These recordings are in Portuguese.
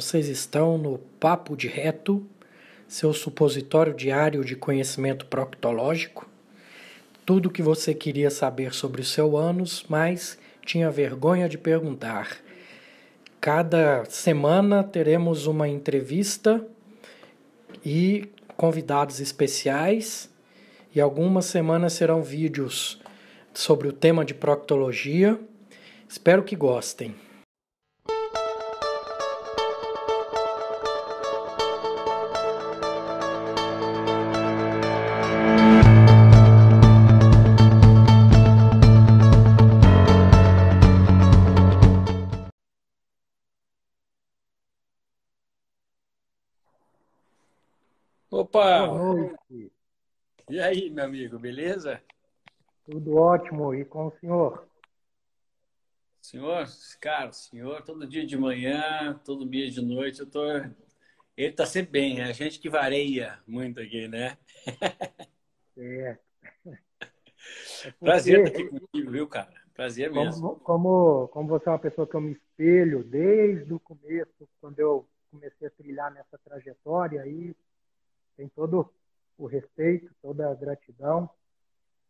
Vocês estão no Papo de Reto, seu supositório diário de conhecimento proctológico. Tudo o que você queria saber sobre o seu ânus, mas tinha vergonha de perguntar. Cada semana teremos uma entrevista e convidados especiais, e algumas semanas serão vídeos sobre o tema de proctologia. Espero que gostem. Opa! Boa noite. E aí, meu amigo, beleza? Tudo ótimo. E com o senhor? Senhor, cara, senhor, todo dia de manhã, todo dia de noite, eu tô. Ele tá sempre bem, é a gente que vareia muito aqui, né? É. é Prazer estar aqui contigo, viu, cara? Prazer mesmo. Como, como, como você é uma pessoa que eu me espelho desde o começo, quando eu comecei a trilhar nessa trajetória aí, tem todo o respeito, toda a gratidão.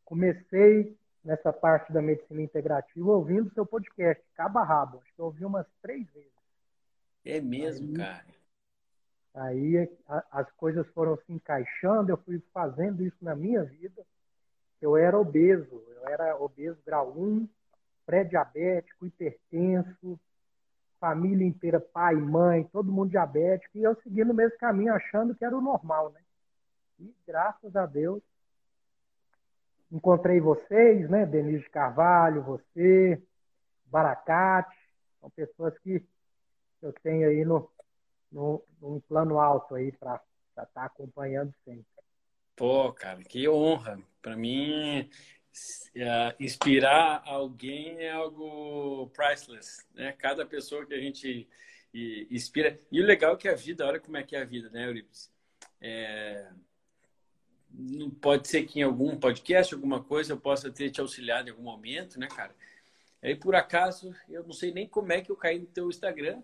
Comecei nessa parte da medicina integrativa ouvindo seu podcast, Caba Rabo. Acho que eu ouvi umas três vezes. É mesmo, aí, cara. Aí a, as coisas foram se encaixando, eu fui fazendo isso na minha vida. Eu era obeso, eu era obeso grau 1, pré-diabético, hipertenso, família inteira, pai, mãe, todo mundo diabético, e eu segui no mesmo caminho, achando que era o normal, né? E graças a Deus, encontrei vocês, né? Denise de Carvalho, você, Baracate, são pessoas que eu tenho aí no, no, plano alto aí para estar tá acompanhando sempre. Pô, cara, que honra. Para mim, uh, inspirar alguém é algo priceless, né? Cada pessoa que a gente inspira. E o legal é que a vida, olha como é que é a vida, né, Euripides? É... Pode ser que em algum podcast, alguma coisa, eu possa ter te auxiliado em algum momento, né, cara? Aí, por acaso, eu não sei nem como é que eu caí no teu Instagram.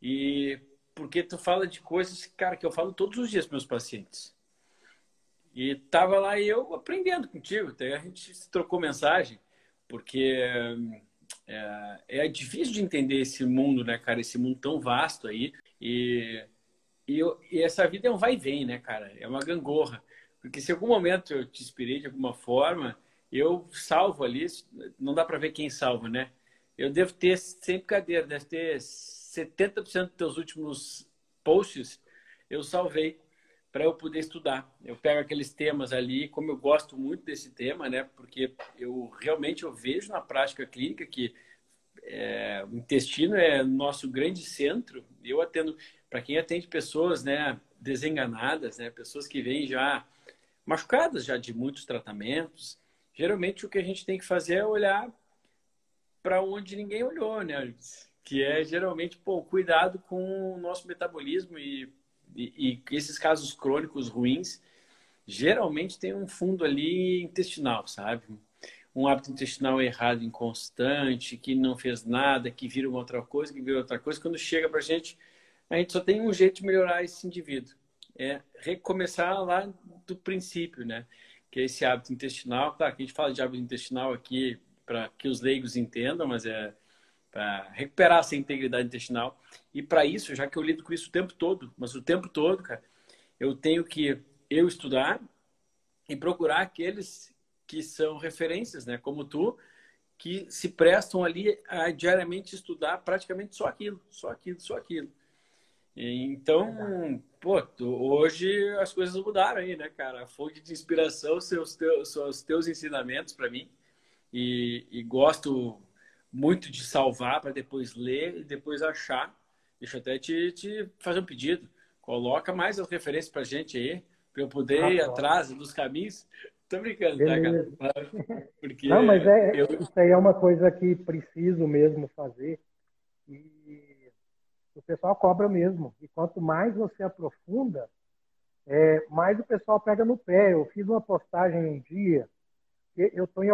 E porque tu fala de coisas, cara, que eu falo todos os dias para meus pacientes. E tava lá eu aprendendo contigo, até a gente se trocou mensagem, porque é, é, difícil de entender esse mundo, né, cara? Esse mundo tão vasto aí. E, e, eu, e essa vida é um vai e vem, né, cara? É uma gangorra. Porque se em algum momento eu te inspirei de alguma forma, eu salvo ali, não dá para ver quem salva, né? Eu devo ter, sem brincadeira, deve ter 70% dos teus últimos posts eu salvei para eu poder estudar. Eu pego aqueles temas ali, como eu gosto muito desse tema, né? Porque eu realmente eu vejo na prática clínica que é, o intestino é nosso grande centro. Eu atendo para quem atende pessoas, né, desenganadas, né, pessoas que vêm já machucadas já de muitos tratamentos. Geralmente o que a gente tem que fazer é olhar para onde ninguém olhou, né? Que é geralmente, pô, cuidado com o nosso metabolismo e e, esses casos crônicos ruins geralmente tem um fundo ali intestinal, sabe? Um hábito intestinal errado, inconstante, que não fez nada, que vira uma outra coisa, que vira outra coisa. Quando chega para a gente, a gente só tem um jeito de melhorar esse indivíduo. É recomeçar lá do princípio, né? Que é esse hábito intestinal. Claro que a gente fala de hábito intestinal aqui para que os leigos entendam, mas é para recuperar essa integridade intestinal. E para isso, já que eu lido com isso o tempo todo, mas o tempo todo, cara, eu tenho que eu estudar e procurar aqueles que são referências, né, como tu, que se prestam ali a diariamente estudar praticamente só aquilo, só aquilo, só aquilo. Então, pô, hoje as coisas mudaram aí, né, cara? A fonte de inspiração são os teus, são os teus ensinamentos para mim. E, e, gosto muito de salvar para depois ler e depois achar. Deixa eu até te, te fazer um pedido. Coloca mais as referências para gente aí, para eu poder ah, ir atrás dos caminhos. Tô brincando, Beleza. tá, cara? Porque Não, mas é, eu... isso aí é uma coisa que preciso mesmo fazer. E o pessoal cobra mesmo. E quanto mais você aprofunda, é, mais o pessoal pega no pé. Eu fiz uma postagem um dia eu estou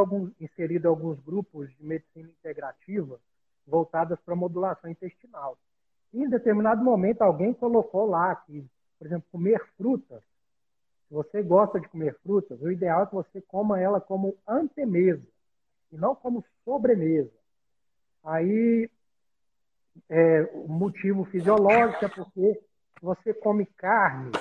inserido em alguns grupos de medicina integrativa voltadas para modulação intestinal. E em determinado momento alguém colocou lá que, por exemplo, comer frutas. Se você gosta de comer frutas, o ideal é que você coma ela como antemesa e não como sobremesa. Aí, é, o motivo fisiológico é porque você come carne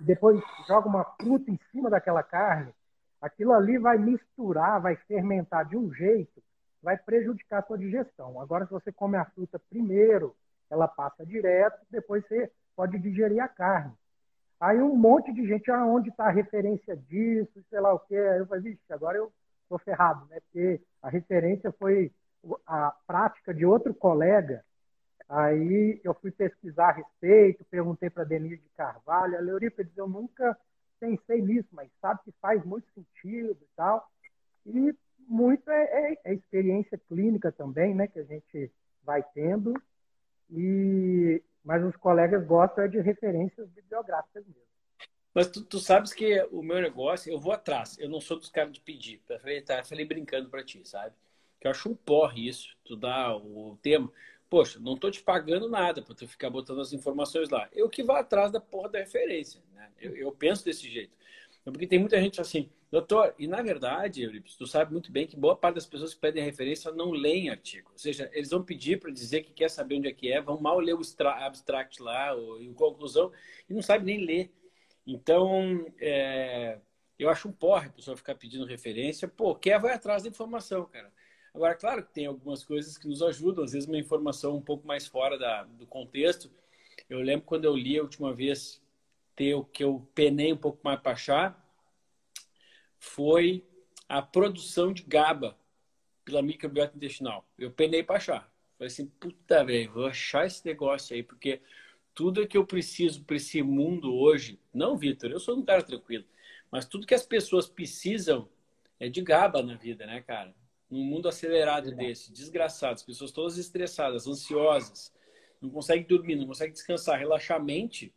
e depois joga uma fruta em cima daquela carne, aquilo ali vai misturar, vai fermentar de um jeito, vai prejudicar a sua digestão. Agora, se você come a fruta primeiro, ela passa direto, depois você pode digerir a carne. Aí um monte de gente, ah, onde está a referência disso, sei lá o quê. Aí eu falei, vixe, agora eu estou ferrado, né? Porque a referência foi a prática de outro colega. Aí eu fui pesquisar a respeito, perguntei para Denise de Carvalho, a Leurípides, eu nunca pensei nisso, mas sabe que faz muito sentido e tal. E muito é, é, é experiência clínica também, né, que a gente vai tendo. E mas os colegas gostam é de referências bibliográficas mesmo. Mas tu, tu, sabes que o meu negócio, eu vou atrás. Eu não sou dos caras de pedir. Eu falei, tá, falei brincando para ti, sabe? Que eu acho um porre isso. Tu dá o tema. Poxa, não tô te pagando nada para tu ficar botando as informações lá. Eu que vou atrás da porra da referência. Né? Eu, eu penso desse jeito. Porque tem muita gente assim, doutor, e na verdade, Euripides, tu sabe muito bem que boa parte das pessoas que pedem referência não leem artigo. Ou seja, eles vão pedir para dizer que quer saber onde é que é, vão mal ler o abstract lá, ou em conclusão, e não sabe nem ler. Então, é, eu acho um porre a pessoa ficar pedindo referência. Pô, quer, vai atrás da informação, cara. Agora, claro que tem algumas coisas que nos ajudam, às vezes uma informação um pouco mais fora da, do contexto. Eu lembro quando eu li a última vez ter o que eu penei um pouco mais para achar foi a produção de GABA pela microbiota intestinal. Eu penei para achar. Falei assim, puta, velho, vou achar esse negócio aí, porque tudo que eu preciso para esse mundo hoje, não, Vitor, eu sou um cara tranquilo, mas tudo que as pessoas precisam é de GABA na vida, né, cara? Num mundo acelerado desse, desgraçado, as pessoas todas estressadas, ansiosas, não conseguem dormir, não conseguem descansar, relaxar a mente,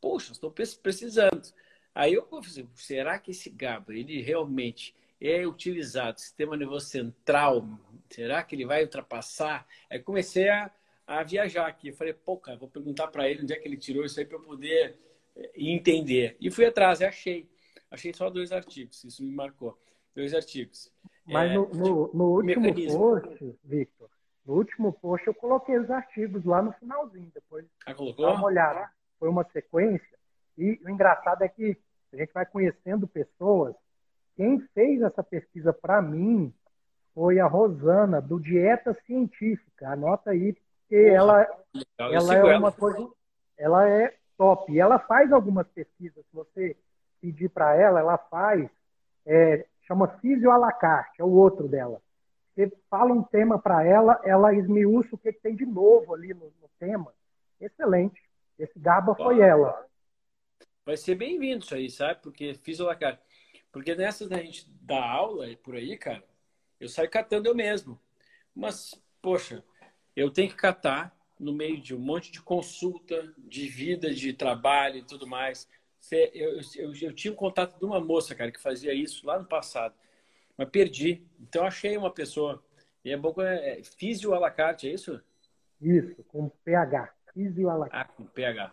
Poxa, estou precisando. Aí eu pensei, será que esse GABA, ele realmente é utilizado, sistema nervoso central, será que ele vai ultrapassar? Aí comecei a, a viajar aqui. Eu falei, pô, cara, vou perguntar para ele onde é que ele tirou isso aí para eu poder eh, entender. E fui atrás e achei. Achei só dois artigos, isso me marcou. Dois artigos. Mas é, no, no, no, último mecanismo. post, Victor, no último post eu coloquei os artigos lá no finalzinho, depois ah, colocou? dá uma olhada foi uma sequência. E o engraçado é que a gente vai conhecendo pessoas. Quem fez essa pesquisa para mim foi a Rosana, do Dieta Científica. Anota aí, porque ela, ela é uma coisa. Ela é top. E ela faz algumas pesquisas. Se você pedir para ela, ela faz. É, chama Físio à la carte, é o outro dela. Você fala um tema para ela, ela esmiuça o que, tem de novo ali no, no tema. Excelente. Esse Gaba foi ela. Vai ser bem-vindo isso aí, sabe? Porque fiz o lacar. Porque nessas da gente dar aula e por aí, cara, eu saio catando eu mesmo. Mas, poxa, eu tenho que catar no meio de um monte de consulta, de vida, de trabalho e tudo mais. Eu, eu, eu, tinha um contato de uma moça, cara, que fazia isso lá no passado, mas perdi. Então achei uma pessoa. E é bom é, é físio à la carte, é isso? Isso, com PH. Ah, com PH.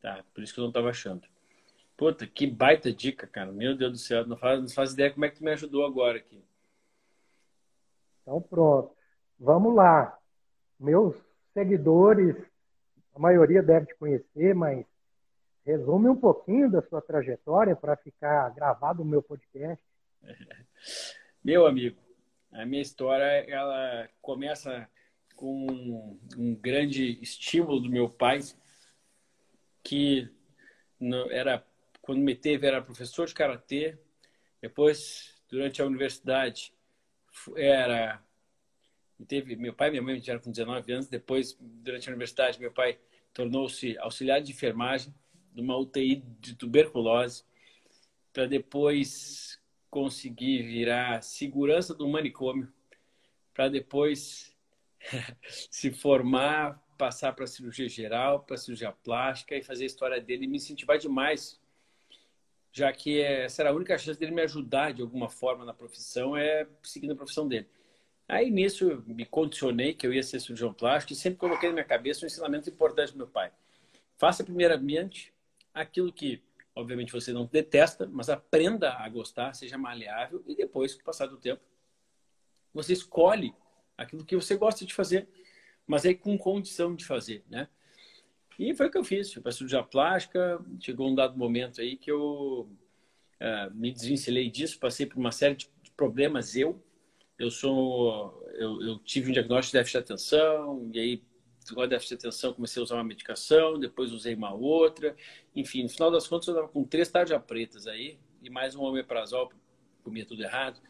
Tá, por isso que eu não estava achando. Puta, que baita dica, cara. Meu Deus do céu, não faz, não faz ideia como é que tu me ajudou agora aqui. Então pronto. Vamos lá. Meus seguidores, a maioria deve te conhecer, mas resume um pouquinho da sua trajetória para ficar gravado no meu podcast. Meu amigo, a minha história ela começa com um grande estímulo do meu pai, que era quando me teve era professor de karatê, depois durante a universidade era teve meu pai e minha mãe já com 19 anos, depois durante a universidade meu pai tornou-se auxiliar de enfermagem de uma UTI de tuberculose para depois conseguir virar segurança do manicômio para depois se formar, passar para cirurgia geral, para cirurgia plástica e fazer a história dele e me incentivar demais, já que essa era a única chance dele me ajudar de alguma forma na profissão, é seguindo a profissão dele. Aí nisso me condicionei que eu ia ser cirurgião plástico e sempre coloquei na minha cabeça um ensinamento importante do meu pai. Faça primeiramente aquilo que, obviamente, você não detesta, mas aprenda a gostar, seja maleável e depois, com o passar do tempo, você escolhe aquilo que você gosta de fazer, mas aí com condição de fazer, né? E foi o que eu fiz. Fui para cirurgia plástica. Chegou um dado momento aí que eu uh, me desvinculei disso, passei por uma série de problemas eu eu sou eu, eu, tive um diagnóstico de déficit de atenção e aí agora déficit de atenção comecei a usar uma medicação depois usei uma outra. Enfim no final das contas eu estava com três tarjas pretas aí e mais um omeprazol comia tudo errado.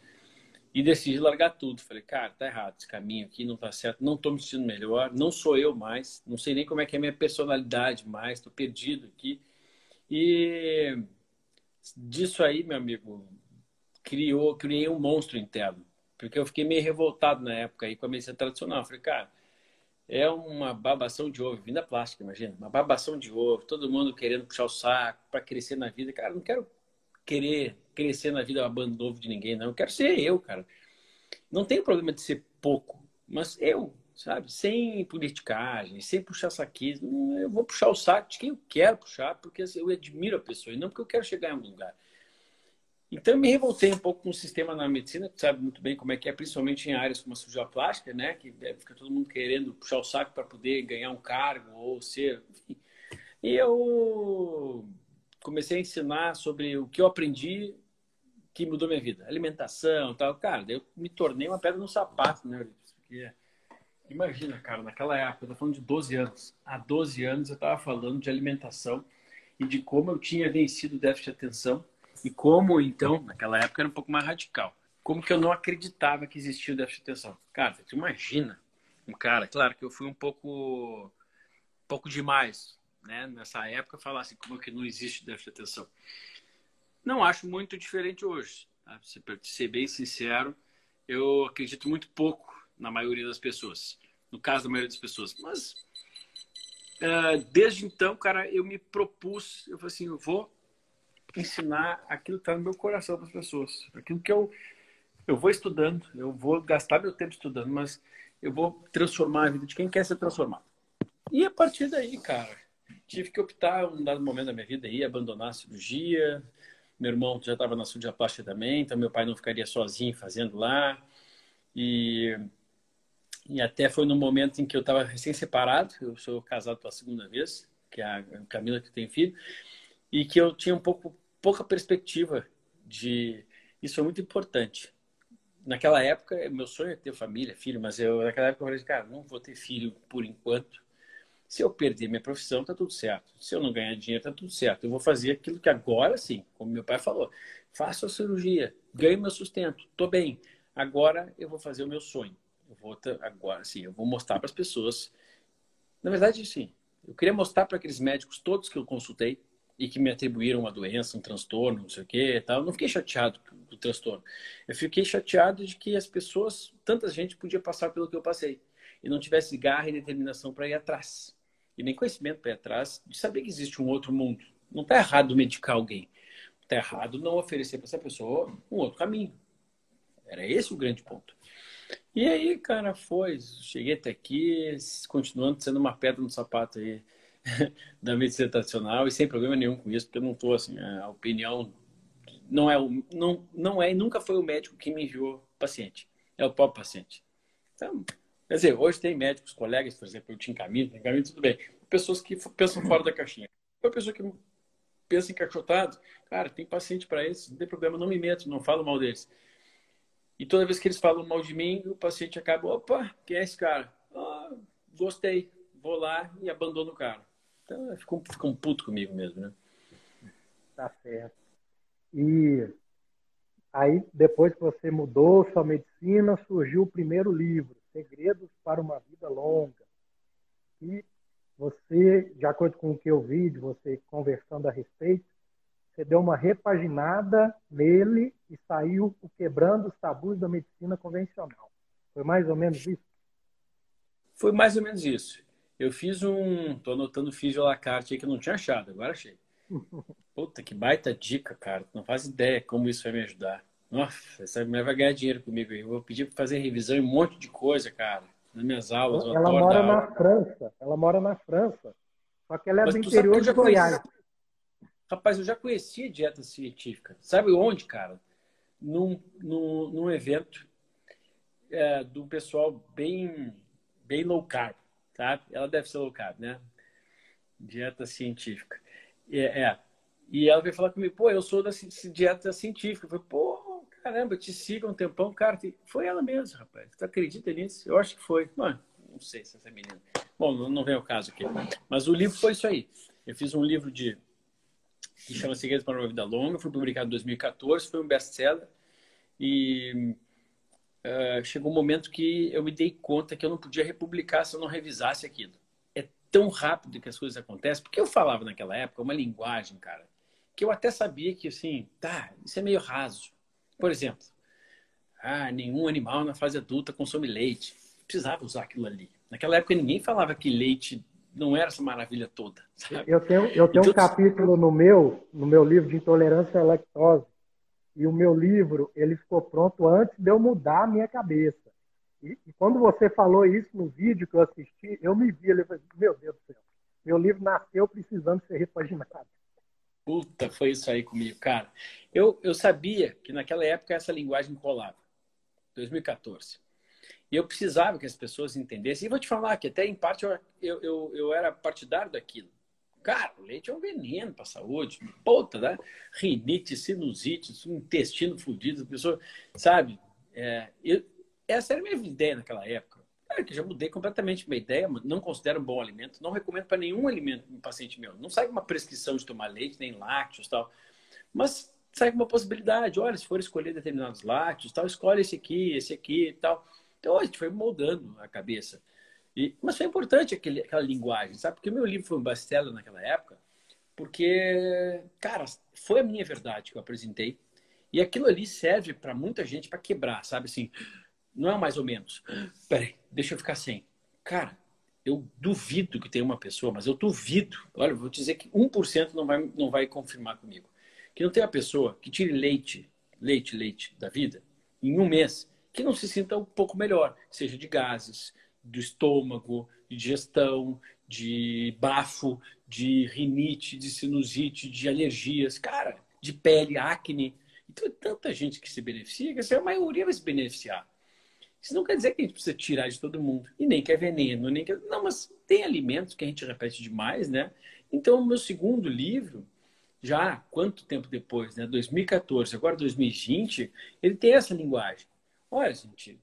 E decidi largar tudo. Falei cara tá errado esse caminho aqui não tá certo não estou me sentindo melhor não sou eu mais não sei nem como é que é a minha personalidade mais estou perdido aqui. E disso aí meu amigo criou criei um monstro interno porque eu fiquei meio revoltado na época aí com a medicina tradicional. Falei, cara, é uma babação de ovo, vinda plástica, imagina, uma babação de ovo, todo mundo querendo puxar o saco para crescer na vida. Cara, não quero querer crescer na vida abandonando ovo de ninguém, não. Eu quero ser eu, cara. Não tem problema de ser pouco, mas eu, sabe? Sem politicagem, sem puxar saquismo. Eu vou puxar o saco de quem eu quero puxar, porque eu admiro a pessoa, e não porque eu quero chegar em algum lugar. Então, eu me revoltei um pouco com o sistema na medicina, que sabe muito bem como é que é, principalmente em áreas como a cirurgia plástica, né? Que é, fica todo mundo querendo puxar o saco para poder ganhar um cargo ou ser. E eu comecei a ensinar sobre o que eu aprendi que mudou minha vida, alimentação tal. Cara, eu me tornei uma pedra no sapato, né? Porque, imagina, cara, naquela época, eu tô falando de 12 anos. Há 12 anos eu estava falando de alimentação e de como eu tinha vencido o déficit de atenção e como, então, naquela época era um pouco mais radical. Como que eu não acreditava que existia o déficit de atenção? Cara, você imagina um cara, claro que eu fui um pouco, pouco demais, né? Nessa época, falar assim, como que não existe déficit de atenção. Não acho muito diferente hoje. Tá? Para ser bem sincero, eu acredito muito pouco na maioria das pessoas. No caso da maioria das pessoas. Mas, uh, desde então, cara, eu me propus, eu falei assim, eu vou ensinar aquilo que está no meu coração para as pessoas. Aquilo que eu, eu vou estudando, eu vou gastar meu tempo estudando, mas eu vou transformar a vida de quem quer ser transformado. E a partir daí, cara, tive que optar um dado momento da minha vida aí, abandonar a cirurgia. Meu irmão já estava na cirurgia plástica também, então meu pai não ficaria sozinho fazendo lá. E, e até foi no momento em que eu estava recém-separado, eu sou casado pela segunda vez, que é a Camila que tem filho e que eu tinha um pouco pouca perspectiva de isso é muito importante. Naquela época, meu sonho é ter família, filho, mas eu naquela época eu falei, cara, não vou ter filho por enquanto. Se eu perder minha profissão, tá tudo certo. Se eu não ganhar dinheiro, tá tudo certo. Eu vou fazer aquilo que agora sim, como meu pai falou, faço a cirurgia, ganho meu sustento, tô bem. Agora eu vou fazer o meu sonho. Eu vou agora sim, eu vou mostrar para as pessoas. Na verdade, sim. Eu queria mostrar para aqueles médicos todos que eu consultei e que me atribuíram uma doença, um transtorno, não sei o que tal. Eu não fiquei chateado do transtorno. Eu fiquei chateado de que as pessoas, tanta gente podia passar pelo que eu passei e não tivesse garra e determinação para ir atrás. E nem conhecimento para ir atrás de saber que existe um outro mundo. Não está errado medicar alguém. Está errado não oferecer para essa pessoa um outro caminho. Era esse o grande ponto. E aí, cara, foi. Cheguei até aqui, continuando sendo uma pedra no sapato aí da medicina tradicional e sem problema nenhum com isso, porque eu não estou assim, a opinião não é o, não, não é nunca foi o médico que me enviou paciente, é o próprio paciente. Então, quer dizer, hoje tem médicos, colegas, por exemplo, eu te encaminho, encaminho, tudo bem. Pessoas que pensam fora da caixinha. Uma pessoa que pensa encaixotado, cara, tem paciente para isso, não tem problema, não me meto, não falo mal deles. E toda vez que eles falam mal de mim, o paciente acaba, opa, quem é esse cara? Ah, gostei, vou lá e abandono o cara. Então ficou, ficou um puto comigo mesmo, né? Tá certo. E aí, depois que você mudou sua medicina, surgiu o primeiro livro, Segredos para uma Vida Longa. E você, de acordo com o que eu vi de você conversando a respeito, você deu uma repaginada nele e saiu o Quebrando os Tabus da Medicina Convencional. Foi mais ou menos isso? Foi mais ou menos isso. Eu fiz um. Tô anotando Físio la carte aí que eu não tinha achado, agora achei. Puta, que baita dica, cara. Não faz ideia como isso vai me ajudar. Nossa, essa mulher vai ganhar dinheiro comigo. Eu vou pedir para fazer revisão em um monte de coisa, cara. Nas minhas aulas. Ela mora na aula. França. Ela mora na França. Só que ela é Mas do interior de Goiás. Conheci... Rapaz, eu já conhecia dieta científica. Sabe onde, cara? Num, num, num evento é, do pessoal bem, bem low carb, sabe? Ela deve ser low carb, né? Dieta científica. É, é. E ela veio falar comigo, pô, eu sou da dieta científica. Eu falei, pô, caramba, te siga um tempão, cara. Foi ela mesma, rapaz. Tu acredita nisso? Eu acho que foi. Mano, não sei se essa menina. Bom, não vem o caso aqui. Mas o livro foi isso aí. Eu fiz um livro de que chama Segredos para uma Vida Longa, foi publicado em 2014, foi um best-seller. E uh, chegou um momento que eu me dei conta que eu não podia republicar se eu não revisasse aquilo. É tão rápido que as coisas acontecem, porque eu falava naquela época uma linguagem, cara, que eu até sabia que, assim, tá, isso é meio raso. Por exemplo, ah, nenhum animal na fase adulta consome leite. precisava usar aquilo ali. Naquela época ninguém falava que leite não era essa maravilha toda. Sabe? Eu tenho, eu tenho então, um capítulo no meu, no meu livro de intolerância à lactose. E o meu livro, ele ficou pronto antes de eu mudar a minha cabeça. E, e quando você falou isso no vídeo que eu assisti, eu me vi, eu falei, meu Deus do céu, meu livro nasceu precisando ser repaginado. Puta, foi isso aí comigo, cara. Eu, eu sabia que naquela época essa linguagem colava. 2014. E eu precisava que as pessoas entendessem. E vou te falar que até em parte eu, eu, eu, eu era partidário daquilo. Cara, o leite é um veneno para a saúde. Puta, né? Rinite, sinusite, intestino fudido, pessoa, sabe? É, eu, essa era a minha ideia naquela época. É que já mudei completamente minha ideia, não considero um bom alimento, não recomendo para nenhum alimento um paciente meu. Não sai uma prescrição de tomar leite, nem lácteos tal. Mas sai uma possibilidade. Olha, se for escolher determinados lácteos, tal, escolhe esse aqui, esse aqui e tal. Então a gente foi moldando a cabeça. E, mas foi importante aquele, aquela linguagem, sabe? Porque o meu livro foi um best-seller naquela época, porque, cara, foi a minha verdade que eu apresentei. E aquilo ali serve para muita gente para quebrar, sabe? Assim, não é mais ou menos. Peraí, deixa eu ficar sem. Cara, eu duvido que tenha uma pessoa, mas eu duvido. Olha, vou dizer que 1% não vai, não vai confirmar comigo. Que não tem uma pessoa que tire leite, leite, leite da vida em um mês que não se sinta um pouco melhor, seja de gases, do estômago, de digestão, de bafo, de rinite, de sinusite, de alergias, cara, de pele, acne. Então é tanta gente que se beneficia que assim, a maioria vai se beneficiar. Isso não quer dizer que a gente precisa tirar de todo mundo. E nem que é veneno, nem que. Não, mas tem alimentos que a gente repete demais, né? Então, o meu segundo livro, já quanto tempo depois, né? 2014, agora 2020, ele tem essa linguagem. Olha, gente,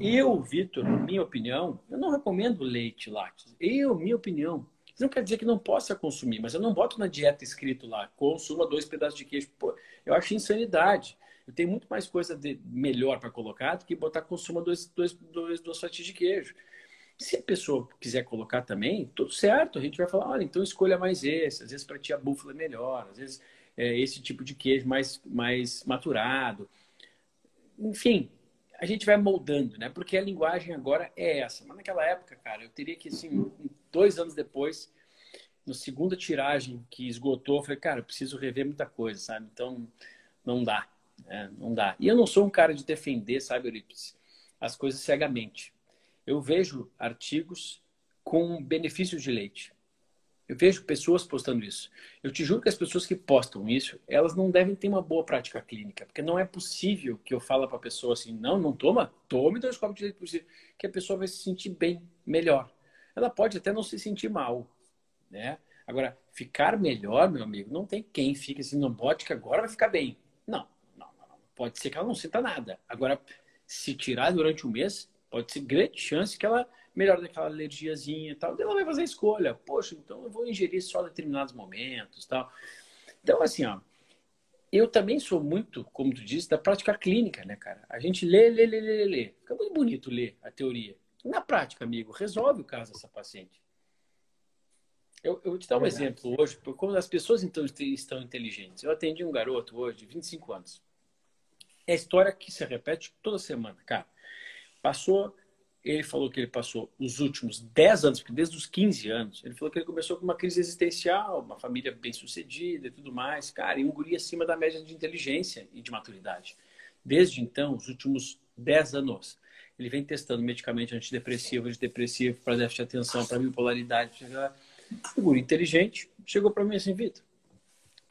eu, Vitor, minha opinião, eu não recomendo leite lácteos. Eu, minha opinião. Não quer dizer que não possa consumir, mas eu não boto na dieta escrito lá, consuma dois pedaços de queijo. Pô, eu acho insanidade. Eu tenho muito mais coisa de, melhor para colocar do que botar consuma dois, dois, dois, duas fatias de queijo. Se a pessoa quiser colocar também, tudo certo. A gente vai falar, olha, então escolha mais esse. Às vezes para ti a búfala é melhor, às vezes é esse tipo de queijo mais, mais maturado. Enfim, a gente vai moldando, né? Porque a linguagem agora é essa. Mas naquela época, cara, eu teria que, assim, dois anos depois, na segunda tiragem que esgotou, eu falei, cara, eu preciso rever muita coisa, sabe? Então, não dá, né? não dá. E eu não sou um cara de defender, sabe, Eurípides, as coisas cegamente. Eu vejo artigos com benefícios de leite. Eu vejo pessoas postando isso. Eu te juro que as pessoas que postam isso, elas não devem ter uma boa prática clínica, porque não é possível que eu fale para a pessoa assim, não, não toma, tome dois copos de leite por dia, que a pessoa vai se sentir bem, melhor. Ela pode até não se sentir mal, né? Agora, ficar melhor, meu amigo, não tem quem fique assim, não bote que agora vai ficar bem. Não, não, não. Pode ser que ela não sinta nada. Agora, se tirar durante um mês, pode ser grande chance que ela melhor daquela alergiazinha e tal. Ela vai fazer a escolha. Poxa, então eu vou ingerir só em determinados momentos tal. Então, assim, ó, eu também sou muito, como tu disse, da prática clínica, né, cara? A gente lê, lê, lê, lê, lê. Fica muito bonito ler a teoria. Na prática, amigo, resolve o caso dessa paciente. Eu, eu vou te dar um exemplo hoje, como as pessoas então estão inteligentes. Eu atendi um garoto hoje de 25 anos. É a história que se repete toda semana, cara. Passou ele falou que ele passou os últimos 10 anos, porque desde os 15 anos, ele falou que ele começou com uma crise existencial, uma família bem sucedida e tudo mais, cara, e um guri acima da média de inteligência e de maturidade. Desde então, os últimos 10 anos, ele vem testando medicamento antidepressivo, antidepressivo para déficit de atenção, para bipolaridade. Figura inteligente, chegou para mim assim, Vitor,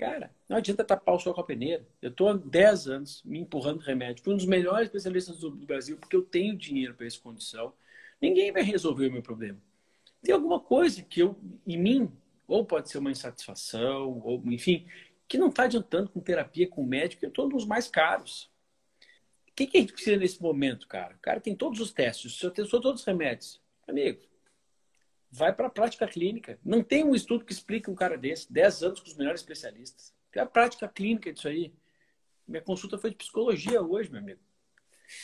cara, não adianta tapar o sol com a peneira. Eu estou há 10 anos me empurrando remédio. Fui um dos melhores especialistas do Brasil, porque eu tenho dinheiro para essa condição. Ninguém vai resolver o meu problema. Tem alguma coisa que eu, em mim, ou pode ser uma insatisfação, ou enfim, que não está adiantando com terapia, com médico, eu estou um dos mais caros. O que, que, a gente precisa nesse momento, cara? O cara tem todos os testes, só tem todos os remédios. Amigo, vai para a prática clínica. Não tem um estudo que explique um cara desse, 10 anos com os melhores especialistas. Tem a prática clínica disso aí. Minha consulta foi de psicologia hoje, meu amigo.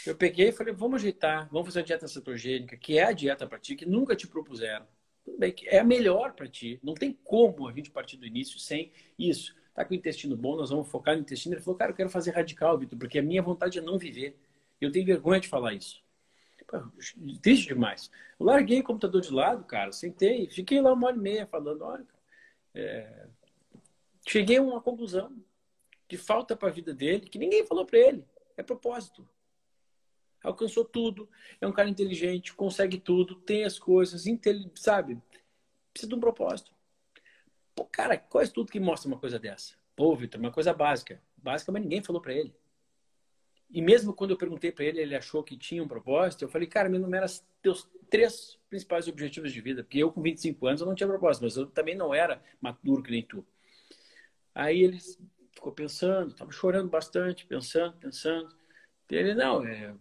Eu peguei e falei, vamos ajeitar, vamos fazer a dieta cetogênica, que é a dieta para ti, que nunca te propuseram. Tudo bem, que é a melhor para ti. Não tem como a gente partir do início sem isso. Tá com o intestino bom, nós vamos focar no intestino. Ele falou, cara, eu quero fazer radical, Vitor, porque a minha vontade é não viver. Eu tenho vergonha de falar isso. Triste demais. Eu larguei o computador de lado, cara, sentei, fiquei lá uma hora e meia falando, olha, é... cheguei a uma conclusão que falta para a vida dele, que ninguém falou para ele, é propósito. Alcançou tudo, é um cara inteligente, consegue tudo, tem as coisas, sabe? Precisa de um propósito. Pô, cara, qual é tudo que mostra uma coisa dessa? Pô, Vitor, uma coisa básica. Básica, mas ninguém falou para ele. E mesmo quando eu perguntei para ele, ele achou que tinha um propósito. Eu falei, cara, me enumera teus três principais objetivos de vida. Porque eu, com 25 anos, eu não tinha propósito, mas eu também não era maduro que nem tu. Aí ele ficou pensando, estava chorando bastante, pensando, pensando. E ele, não, é,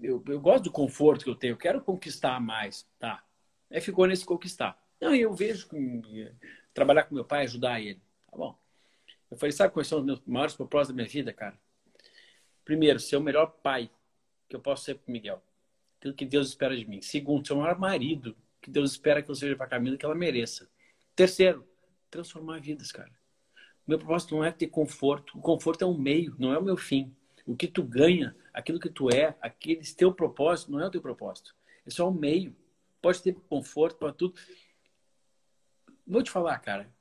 eu, eu gosto do conforto que eu tenho, eu quero conquistar mais. Tá. Aí ficou nesse conquistar. Não, eu vejo que, trabalhar com meu pai, ajudar ele. Tá bom. Eu falei, sabe quais são os meus maiores propósitos da minha vida, cara? Primeiro, ser o melhor pai que eu posso ser para Miguel. Aquilo que Deus espera de mim. Segundo, ser o maior marido que Deus espera que eu seja para Camila que ela mereça. Terceiro, transformar vidas, cara. O meu propósito não é ter conforto. O conforto é um meio, não é o meu fim. O que tu ganha, aquilo que tu é, aquele teu propósito, não é o teu propósito. É só um meio. Pode ter conforto para tudo. Vou te falar, cara.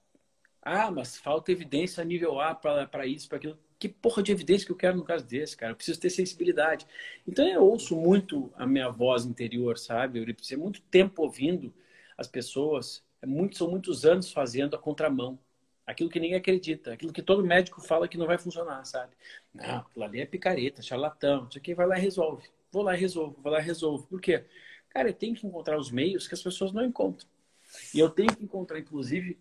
Ah, mas falta evidência a nível A para isso, para aquilo que porra de evidência que eu quero no caso desse, cara? Eu preciso ter sensibilidade. Então eu ouço muito a minha voz interior, sabe? Eu preciso muito tempo ouvindo as pessoas. É muito, são muitos anos fazendo a contramão. Aquilo que ninguém acredita, aquilo que todo médico fala que não vai funcionar, sabe? Não, aquilo ali é picareta, charlatão, isso aqui vai lá e resolve. Vou lá e resolvo, vou lá e resolvo. Por quê? Cara, eu tenho que encontrar os meios que as pessoas não encontram. E eu tenho que encontrar, inclusive,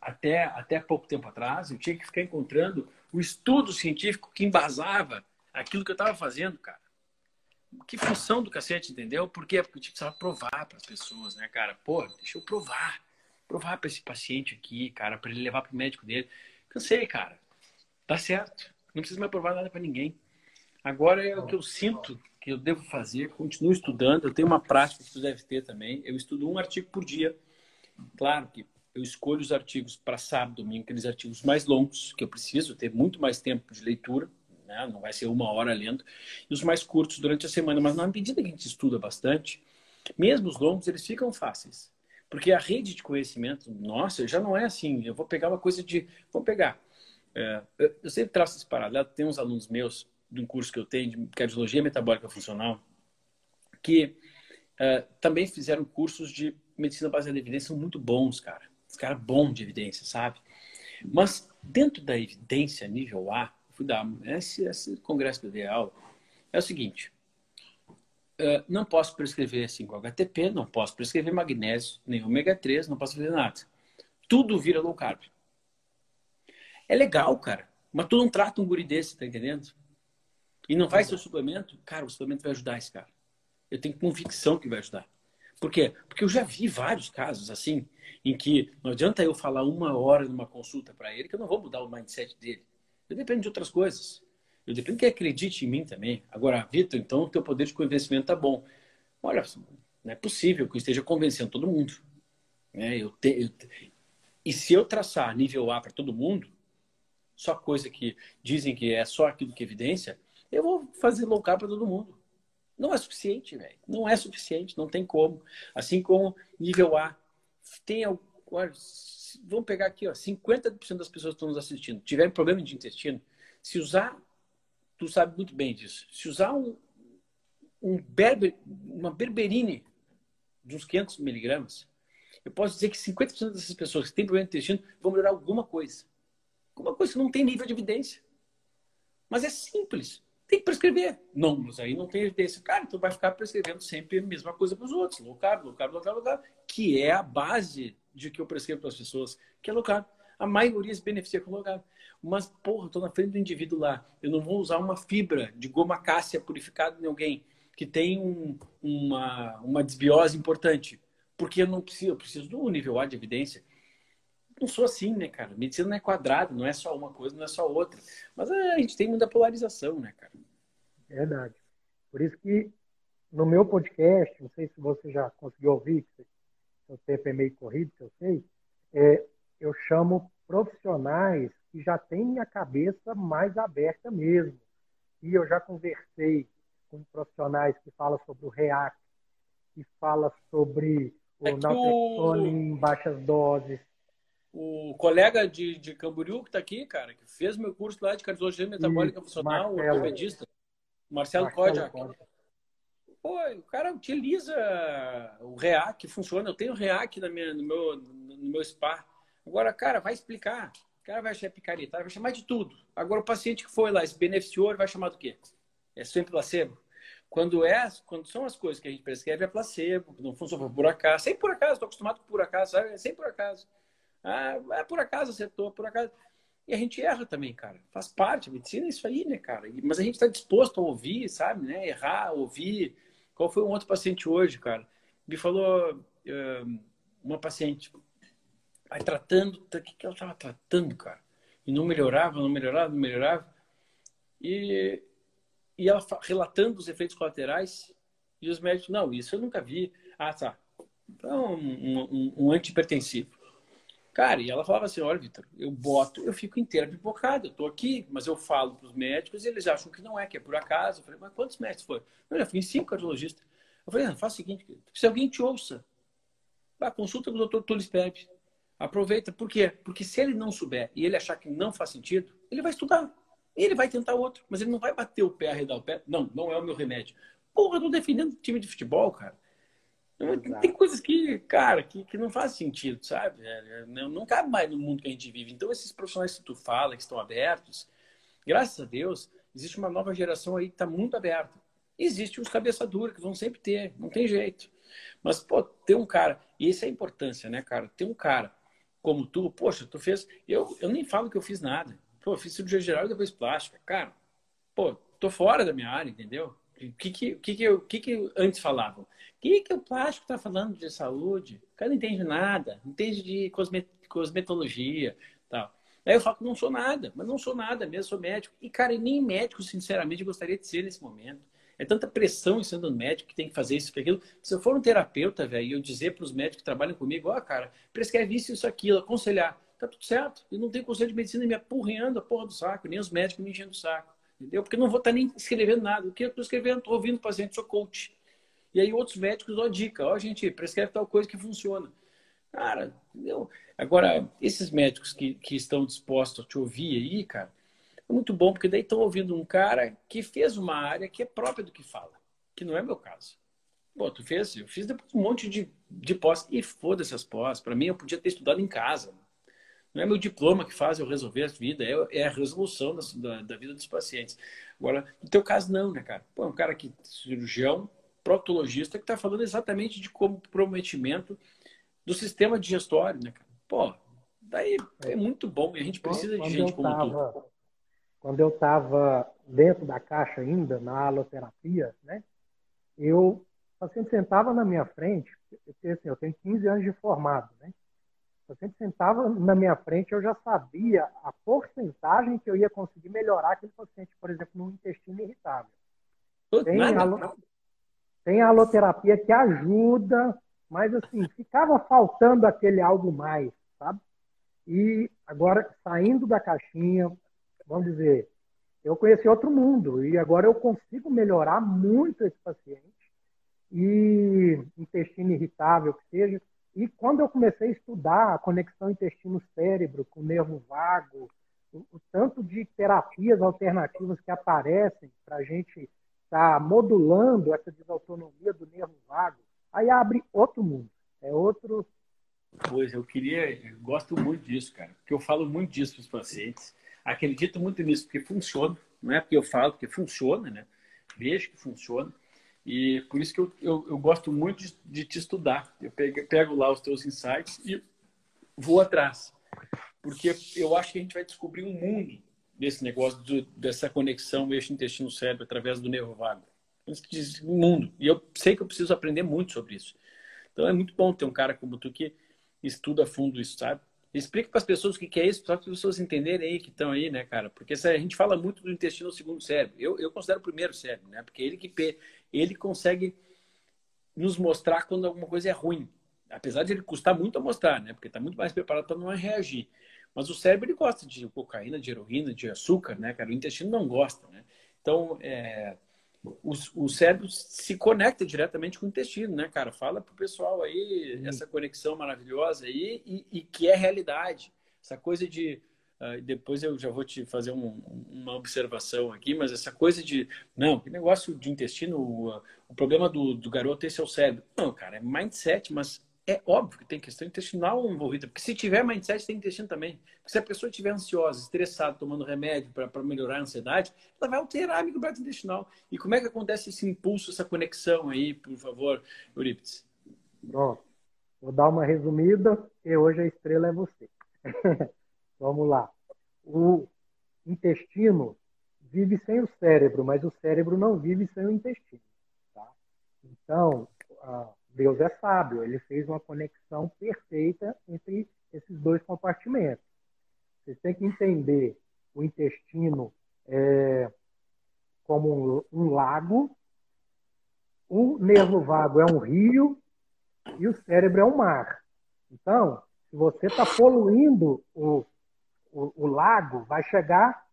até, até pouco tempo atrás, eu tinha que ficar encontrando o estudo científico que embasava aquilo que eu estava fazendo, cara. Que função do cacete, entendeu? Por quê? Porque eu precisava provar para as pessoas, né, cara? Pô, deixa eu provar. Provar para esse paciente aqui, cara, para ele levar para o médico dele. Cansei, cara. Tá certo. Não preciso mais provar nada para ninguém. Agora é o que eu sinto que eu devo fazer. Continuo estudando. Eu tenho uma prática que tu deve ter também. Eu estudo um artigo por dia. Claro que eu escolho os artigos para sábado, domingo, aqueles artigos mais longos, que eu preciso ter muito mais tempo de leitura, né? não vai ser uma hora lendo, e os mais curtos durante a semana. Mas na medida que a gente estuda bastante, mesmo os longos, eles ficam fáceis. Porque a rede de conhecimento, nossa, já não é assim. Eu vou pegar uma coisa de. Vou pegar. É, eu sempre traço esse paralelo. Tem uns alunos meus, de um curso que eu tenho, de cardiologia metabólica funcional, que é, também fizeram cursos de medicina baseada em evidência, são muito bons, cara. Esse cara bom de evidência, sabe? Mas dentro da evidência nível A, fui dar esse, esse congresso dei aula, é o seguinte. Uh, não posso prescrever 5-HTP, não posso prescrever magnésio, nem ômega 3, não posso fazer nada. Tudo vira low carb. É legal, cara. Mas tu não trata um guri desse, tá entendendo? E não vai ser o suplemento, cara, o suplemento vai ajudar esse cara. Eu tenho convicção que vai ajudar. Por quê? Porque eu já vi vários casos assim, em que não adianta eu falar uma hora numa consulta para ele, que eu não vou mudar o mindset dele. Eu dependo de outras coisas. Eu dependo que ele acredite em mim também. Agora, Vitor, então o teu poder de convencimento tá bom. Olha, não é possível que eu esteja convencendo todo mundo. Né? Eu te, eu te... E se eu traçar nível A para todo mundo, só coisa que dizem que é só aquilo que é evidência, eu vou fazer low para todo mundo. Não é suficiente, velho. Não é suficiente, não tem como. Assim como nível A. Tem vamos pegar aqui, ó, 50% das pessoas que estão nos assistindo tiverem problema de intestino, se usar tu sabe muito bem disso. Se usar um, um berber, uma berberine de uns 500 miligramas, eu posso dizer que 50% dessas pessoas que têm problema de intestino vão melhorar alguma coisa. Alguma coisa que não tem nível de evidência. Mas é simples. Tem que prescrever. Não, mas aí não tem evidência. Cara, então vai ficar prescrevendo sempre a mesma coisa para os outros. Low carb, low carb, low carb, low carb, que é a base de que eu prescrevo para as pessoas, que é low carb. A maioria se beneficia com low carb. Mas, porra, estou na frente do indivíduo lá. Eu não vou usar uma fibra de goma cássia purificada em alguém que tem um, uma, uma desbiose importante. Porque eu não preciso, eu preciso do nível A de evidência. Não sou assim, né, cara? Medicina não é quadrada, não é só uma coisa, não é só outra. Mas a gente tem muita polarização, né, cara? Verdade. Por isso que no meu podcast, não sei se você já conseguiu ouvir, seu tempo é meio corrido, que eu sei, é, eu chamo profissionais que já têm a cabeça mais aberta mesmo. E eu já conversei com profissionais que falam sobre o REACT, que fala sobre o é naltrexone em baixas doses. O colega de, de Camboriú que está aqui, cara, que fez meu curso lá de cardiologia metabólica Isso, funcional, Marcelo, o ortopedista, Marcelo, Marcelo Kodiak. Pô, o cara utiliza o REAC, funciona. Eu tenho REAC na minha, no, meu, no meu spa. Agora, cara, vai explicar. O cara vai achar picareta, vai chamar de tudo. Agora, o paciente que foi lá, se beneficiou, ele vai chamar do quê? É sempre placebo? Quando, é, quando são as coisas que a gente prescreve, é placebo, não funciona por acaso. Sem por acaso, estou acostumado com por acaso, sabe? É sem por acaso. Ah, é por acaso, acertou, por acaso. E a gente erra também, cara. Faz parte, medicina é isso aí, né, cara? Mas a gente está disposto a ouvir, sabe, né? Errar, ouvir. Qual foi um outro paciente hoje, cara? Me falou uma paciente, aí tratando, o que, que ela estava tratando, cara? E não melhorava, não melhorava, não melhorava. E e ela relatando os efeitos colaterais e os médicos, não, isso eu nunca vi. Ah, tá. Então, um, um, um antihipertensivo. Cara, e ela falava assim, olha, Vitor, eu boto, eu fico inteira pipocada, eu tô aqui, mas eu falo para os médicos e eles acham que não é, que é por acaso. Eu falei, mas quantos médicos foram? Eu já fui em cinco cardiologistas. Eu falei, ah, faz o seguinte, se alguém te ouça, vá, consulta com o doutor Tulis Pepe. Aproveita, por quê? Porque se ele não souber e ele achar que não faz sentido, ele vai estudar. Ele vai tentar outro, mas ele não vai bater o pé, arredar o pé. Não, não é o meu remédio. Porra, eu tô defendendo time de futebol, cara. Exato. Tem coisas que, cara, que, que não faz sentido, sabe? Não, não cabe mais no mundo que a gente vive. Então, esses profissionais que tu fala, que estão abertos, graças a Deus, existe uma nova geração aí que está muito aberta. Existe os cabeça dura, que vão sempre ter, não tem jeito. Mas, pô, ter um cara, e essa é a importância, né, cara? Ter um cara como tu, poxa, tu fez. Eu, eu nem falo que eu fiz nada. Pô, fiz cirurgia geral e depois plástica. Cara, pô, tô fora da minha área, entendeu? O que que, que, que, que, antes falavam? O que, que o plástico está falando de saúde? O cara não entende nada, não entende de cosmet, cosmetologia tal. Aí eu falo que não sou nada, mas não sou nada mesmo, sou médico. E, cara, nem médico, sinceramente, gostaria de ser nesse momento. É tanta pressão em sendo um médico que tem que fazer isso e aquilo. Se eu for um terapeuta, velho, e eu dizer para os médicos que trabalham comigo, ó, oh, cara, prescreve isso, isso, aquilo, aconselhar tá tudo certo. E não tem conselho de medicina me apurreando a porra do saco, nem os médicos me enchendo o saco. Entendeu? Porque não vou estar tá nem escrevendo nada. O que eu estou escrevendo? Estou ouvindo o paciente, sou coach. E aí outros médicos dão dica. Ó, gente, prescreve tal coisa que funciona. Cara, entendeu? Agora, esses médicos que, que estão dispostos a te ouvir aí, cara, é muito bom, porque daí estão ouvindo um cara que fez uma área que é própria do que fala, que não é meu caso. Pô, tu fez? Eu fiz depois um monte de, de pós. E foda-se as pós. Para mim, eu podia ter estudado em casa. Não é meu diploma que faz eu resolver a vida, é, é a resolução da, da, vida dos pacientes. Agora, no teu caso, não, né, cara? Pô, é um cara que, cirurgião, proctologista, que está falando exatamente de comprometimento do sistema digestório, né, cara? Pô, daí é muito bom e a gente precisa quando de gente como tava, tu. Quando eu estava dentro da caixa ainda, na aloterapia, né? Eu, o paciente sentava na minha frente, porque assim, eu tenho 15 anos de formado, né? Eu sempre sentava na minha frente, eu já sabia a porcentagem que eu ia conseguir melhorar aquele paciente, por exemplo, no intestino irritável. Tem, alo... tem a aloterapia que ajuda, mas assim, ficava faltando aquele algo mais, sabe? E agora, saindo da caixinha, vamos dizer, eu conheci outro mundo e agora eu consigo melhorar muito esse paciente. E intestino irritável que seja, e quando eu comecei a estudar a conexão intestino-cérebro com nervo vago o, o tanto de terapias alternativas que aparecem para a gente estar tá modulando essa desautonomia do nervo vago, aí abre outro mundo. É outro. Pois, eu queria, eu gosto muito disso, cara, porque eu falo muito disso para os pacientes. Acredito muito nisso, porque funciona. Não é porque eu falo, porque funciona, né? Vejo que funciona. E por isso que eu, eu, eu gosto muito de, de, te estudar. Eu pego, pego lá os teus insights e vou atrás. Porque eu acho que a gente vai descobrir um mundo desse negócio, do, dessa conexão eixo intestino-cérebro através do nervo vago. Um mundo. E eu sei que eu preciso aprender muito sobre isso. Então é muito bom ter um cara como tu que estuda a fundo isso, sabe? Explica para as pessoas o que é isso, só para as pessoas entenderem aí que estão aí, né, cara? Porque a gente fala muito do intestino segundo cérebro. Eu, eu considero o primeiro cérebro, né? Porque ele que ele consegue nos mostrar quando alguma coisa é ruim. Apesar de ele custar muito a mostrar, né? Porque está muito mais preparado para não reagir. Mas o cérebro ele gosta de cocaína, de heroína, de açúcar, né, cara? O intestino não gosta, né? Então, é, o, o cérebro se conecta diretamente com o intestino, né, cara? Fala pro pessoal aí uhum. essa conexão maravilhosa aí e, e, que é realidade. Essa coisa de. Uh, depois eu já vou te fazer um, uma observação aqui, mas essa coisa de. Não, que negócio de intestino, o, o problema do, do garoto esse é o cérebro. Não, cara, é mindset, mas é óbvio que tem questão intestinal envolvida, porque se tiver mindset, tem intestino também. Porque se a pessoa estiver ansiosa, estressada, tomando remédio para melhorar a ansiedade, ela vai alterar a microbiota intestinal. E como é que acontece esse impulso, essa conexão aí, por favor, Eurípides? Pronto. Vou dar uma resumida e hoje a estrela é você. Vamos lá. O intestino vive sem o cérebro, mas o cérebro não vive sem o intestino. Tá? Então, Deus é sábio, ele fez uma conexão perfeita entre esses dois compartimentos. Você tem que entender o intestino é, como um, um lago, o nervo vago é um rio e o cérebro é um mar. Então, se você está poluindo o, o, o, lago, vai chegar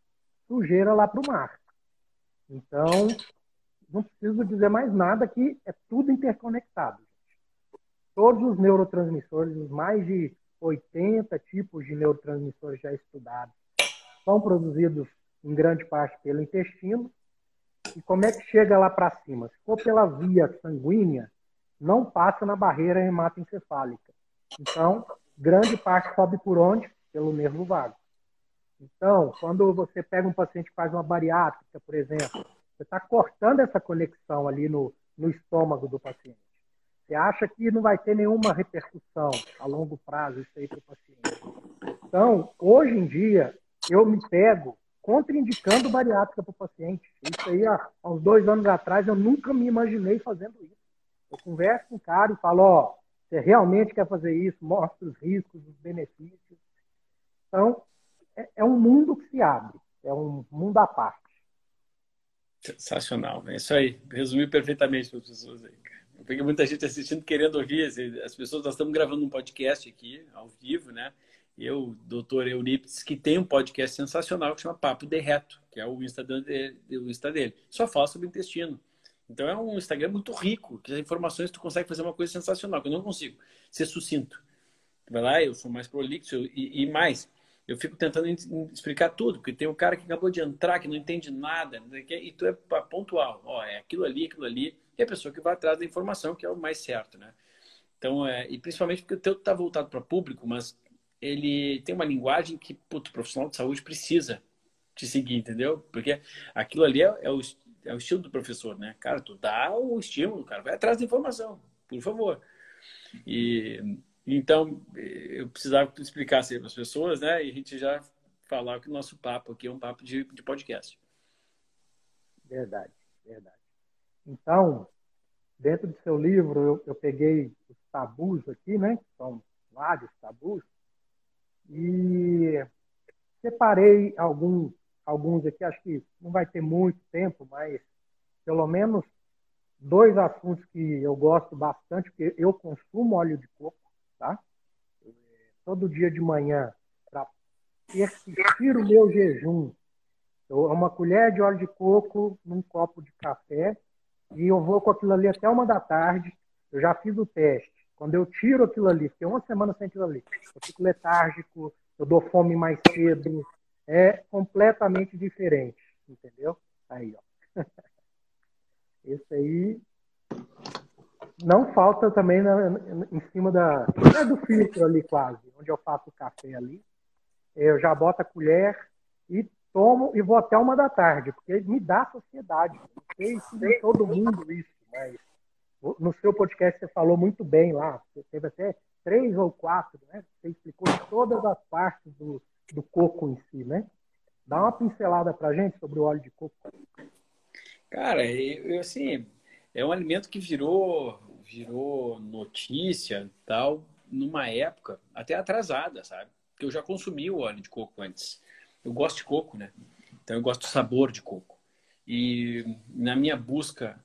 sujeira lá para o mar. Então, não preciso dizer mais nada que é tudo interconectado todos os neurotransmissores, os mais de 80 tipos de neurotransmissores já estudados, são produzidos em grande parte pelo intestino. E como é que chega lá para cima? Se for pela via sanguínea, não passa na barreira hematoencefálica. Então, grande parte sobe por onde? Pelo nervo vago. Então, quando você pega um paciente que faz uma bariátrica, por exemplo, você está cortando essa conexão ali no, no estômago do paciente. Você acha que não vai ter nenhuma repercussão a longo prazo isso aí para o paciente. Então, hoje em dia, eu me pego contraindicando bariátrica para o paciente. Isso aí, há uns dois anos atrás, eu nunca me imaginei fazendo isso. Eu converso com o cara e falo, ó, você realmente quer fazer isso? Mostra os riscos, os benefícios. Então, é, é um mundo que se abre. É um mundo à parte. Sensacional. É isso aí. Resumiu perfeitamente para as pessoas aí. Eu peguei muita gente assistindo querendo ouvir. As pessoas, nós estamos gravando um podcast aqui, ao vivo, né? Eu, doutor Euripides, que tem um podcast sensacional que chama Papo Derreto, que é o Insta dele, o Insta dele. Só fala sobre intestino. Então é um Instagram muito rico, que as informações tu consegue fazer uma coisa sensacional, que eu não consigo ser sucinto. Vai lá, eu sou mais prolixo e, e mais. Eu fico tentando explicar tudo, porque tem um cara que acabou de entrar, que não entende nada, e tu é pontual. Ó, é aquilo ali, aquilo ali e a pessoa que vai atrás da informação, que é o mais certo, né? Então, é, e principalmente porque o teu está voltado para público, mas ele tem uma linguagem que puto, o profissional de saúde precisa te seguir, entendeu? Porque aquilo ali é, é, o, é o estilo do professor, né? Cara, tu dá o estímulo, cara, vai atrás da informação, por favor. E então, eu precisava tu explicasse para as pessoas, né? E a gente já falar que o nosso papo aqui é um papo de, de podcast. Verdade, verdade. Então, dentro do seu livro, eu, eu peguei os tabus aqui, né? São vários tabus. E separei alguns, alguns aqui, acho que não vai ter muito tempo, mas pelo menos dois assuntos que eu gosto bastante, porque eu consumo óleo de coco, tá? Todo dia de manhã, para persistir o meu jejum, uma colher de óleo de coco num copo de café e eu vou com aquilo ali até uma da tarde. Eu já fiz o teste. Quando eu tiro aquilo ali, fiquei uma semana sem aquilo ali, eu fico letárgico, eu dou fome mais cedo, é completamente diferente, entendeu? Aí, ó. Esse aí não falta também na, em cima da é do filtro ali quase, onde eu faço o café ali. Eu já boto a colher e tomo e vou até uma da tarde, porque me dá sociedade. Sei se todo mundo isso, mas no seu podcast você falou muito bem lá. Você teve até três ou quatro, né? Você explicou todas as partes do, do coco em si, né? Dá uma pincelada para gente sobre o óleo de coco. Cara, eu, assim, é um alimento que virou, virou notícia tal, numa época até atrasada, sabe? Que eu já consumi o óleo de coco antes. Eu gosto de coco, né? Então eu gosto do sabor de coco. E na minha busca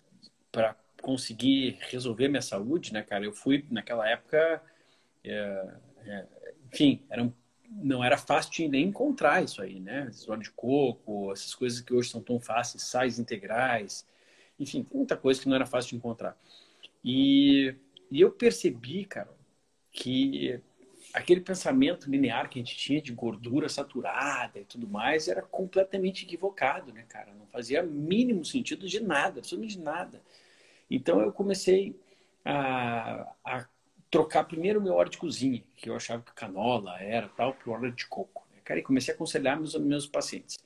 para conseguir resolver minha saúde, né, cara, eu fui naquela época, é, é, enfim, era um, não era fácil de nem encontrar isso aí, né? Óleo de coco, essas coisas que hoje são tão fáceis, sais integrais, enfim, tem muita coisa que não era fácil de encontrar. E, e eu percebi, cara, que aquele pensamento linear que a gente tinha de gordura saturada e tudo mais era completamente equivocado, né, cara? Não fazia mínimo sentido de nada, absolutamente nada. Então eu comecei a, a trocar primeiro meu óleo de cozinha, que eu achava que canola era tal, para óleo de coco. Né? Cara, e comecei a aconselhar meus, meus pacientes.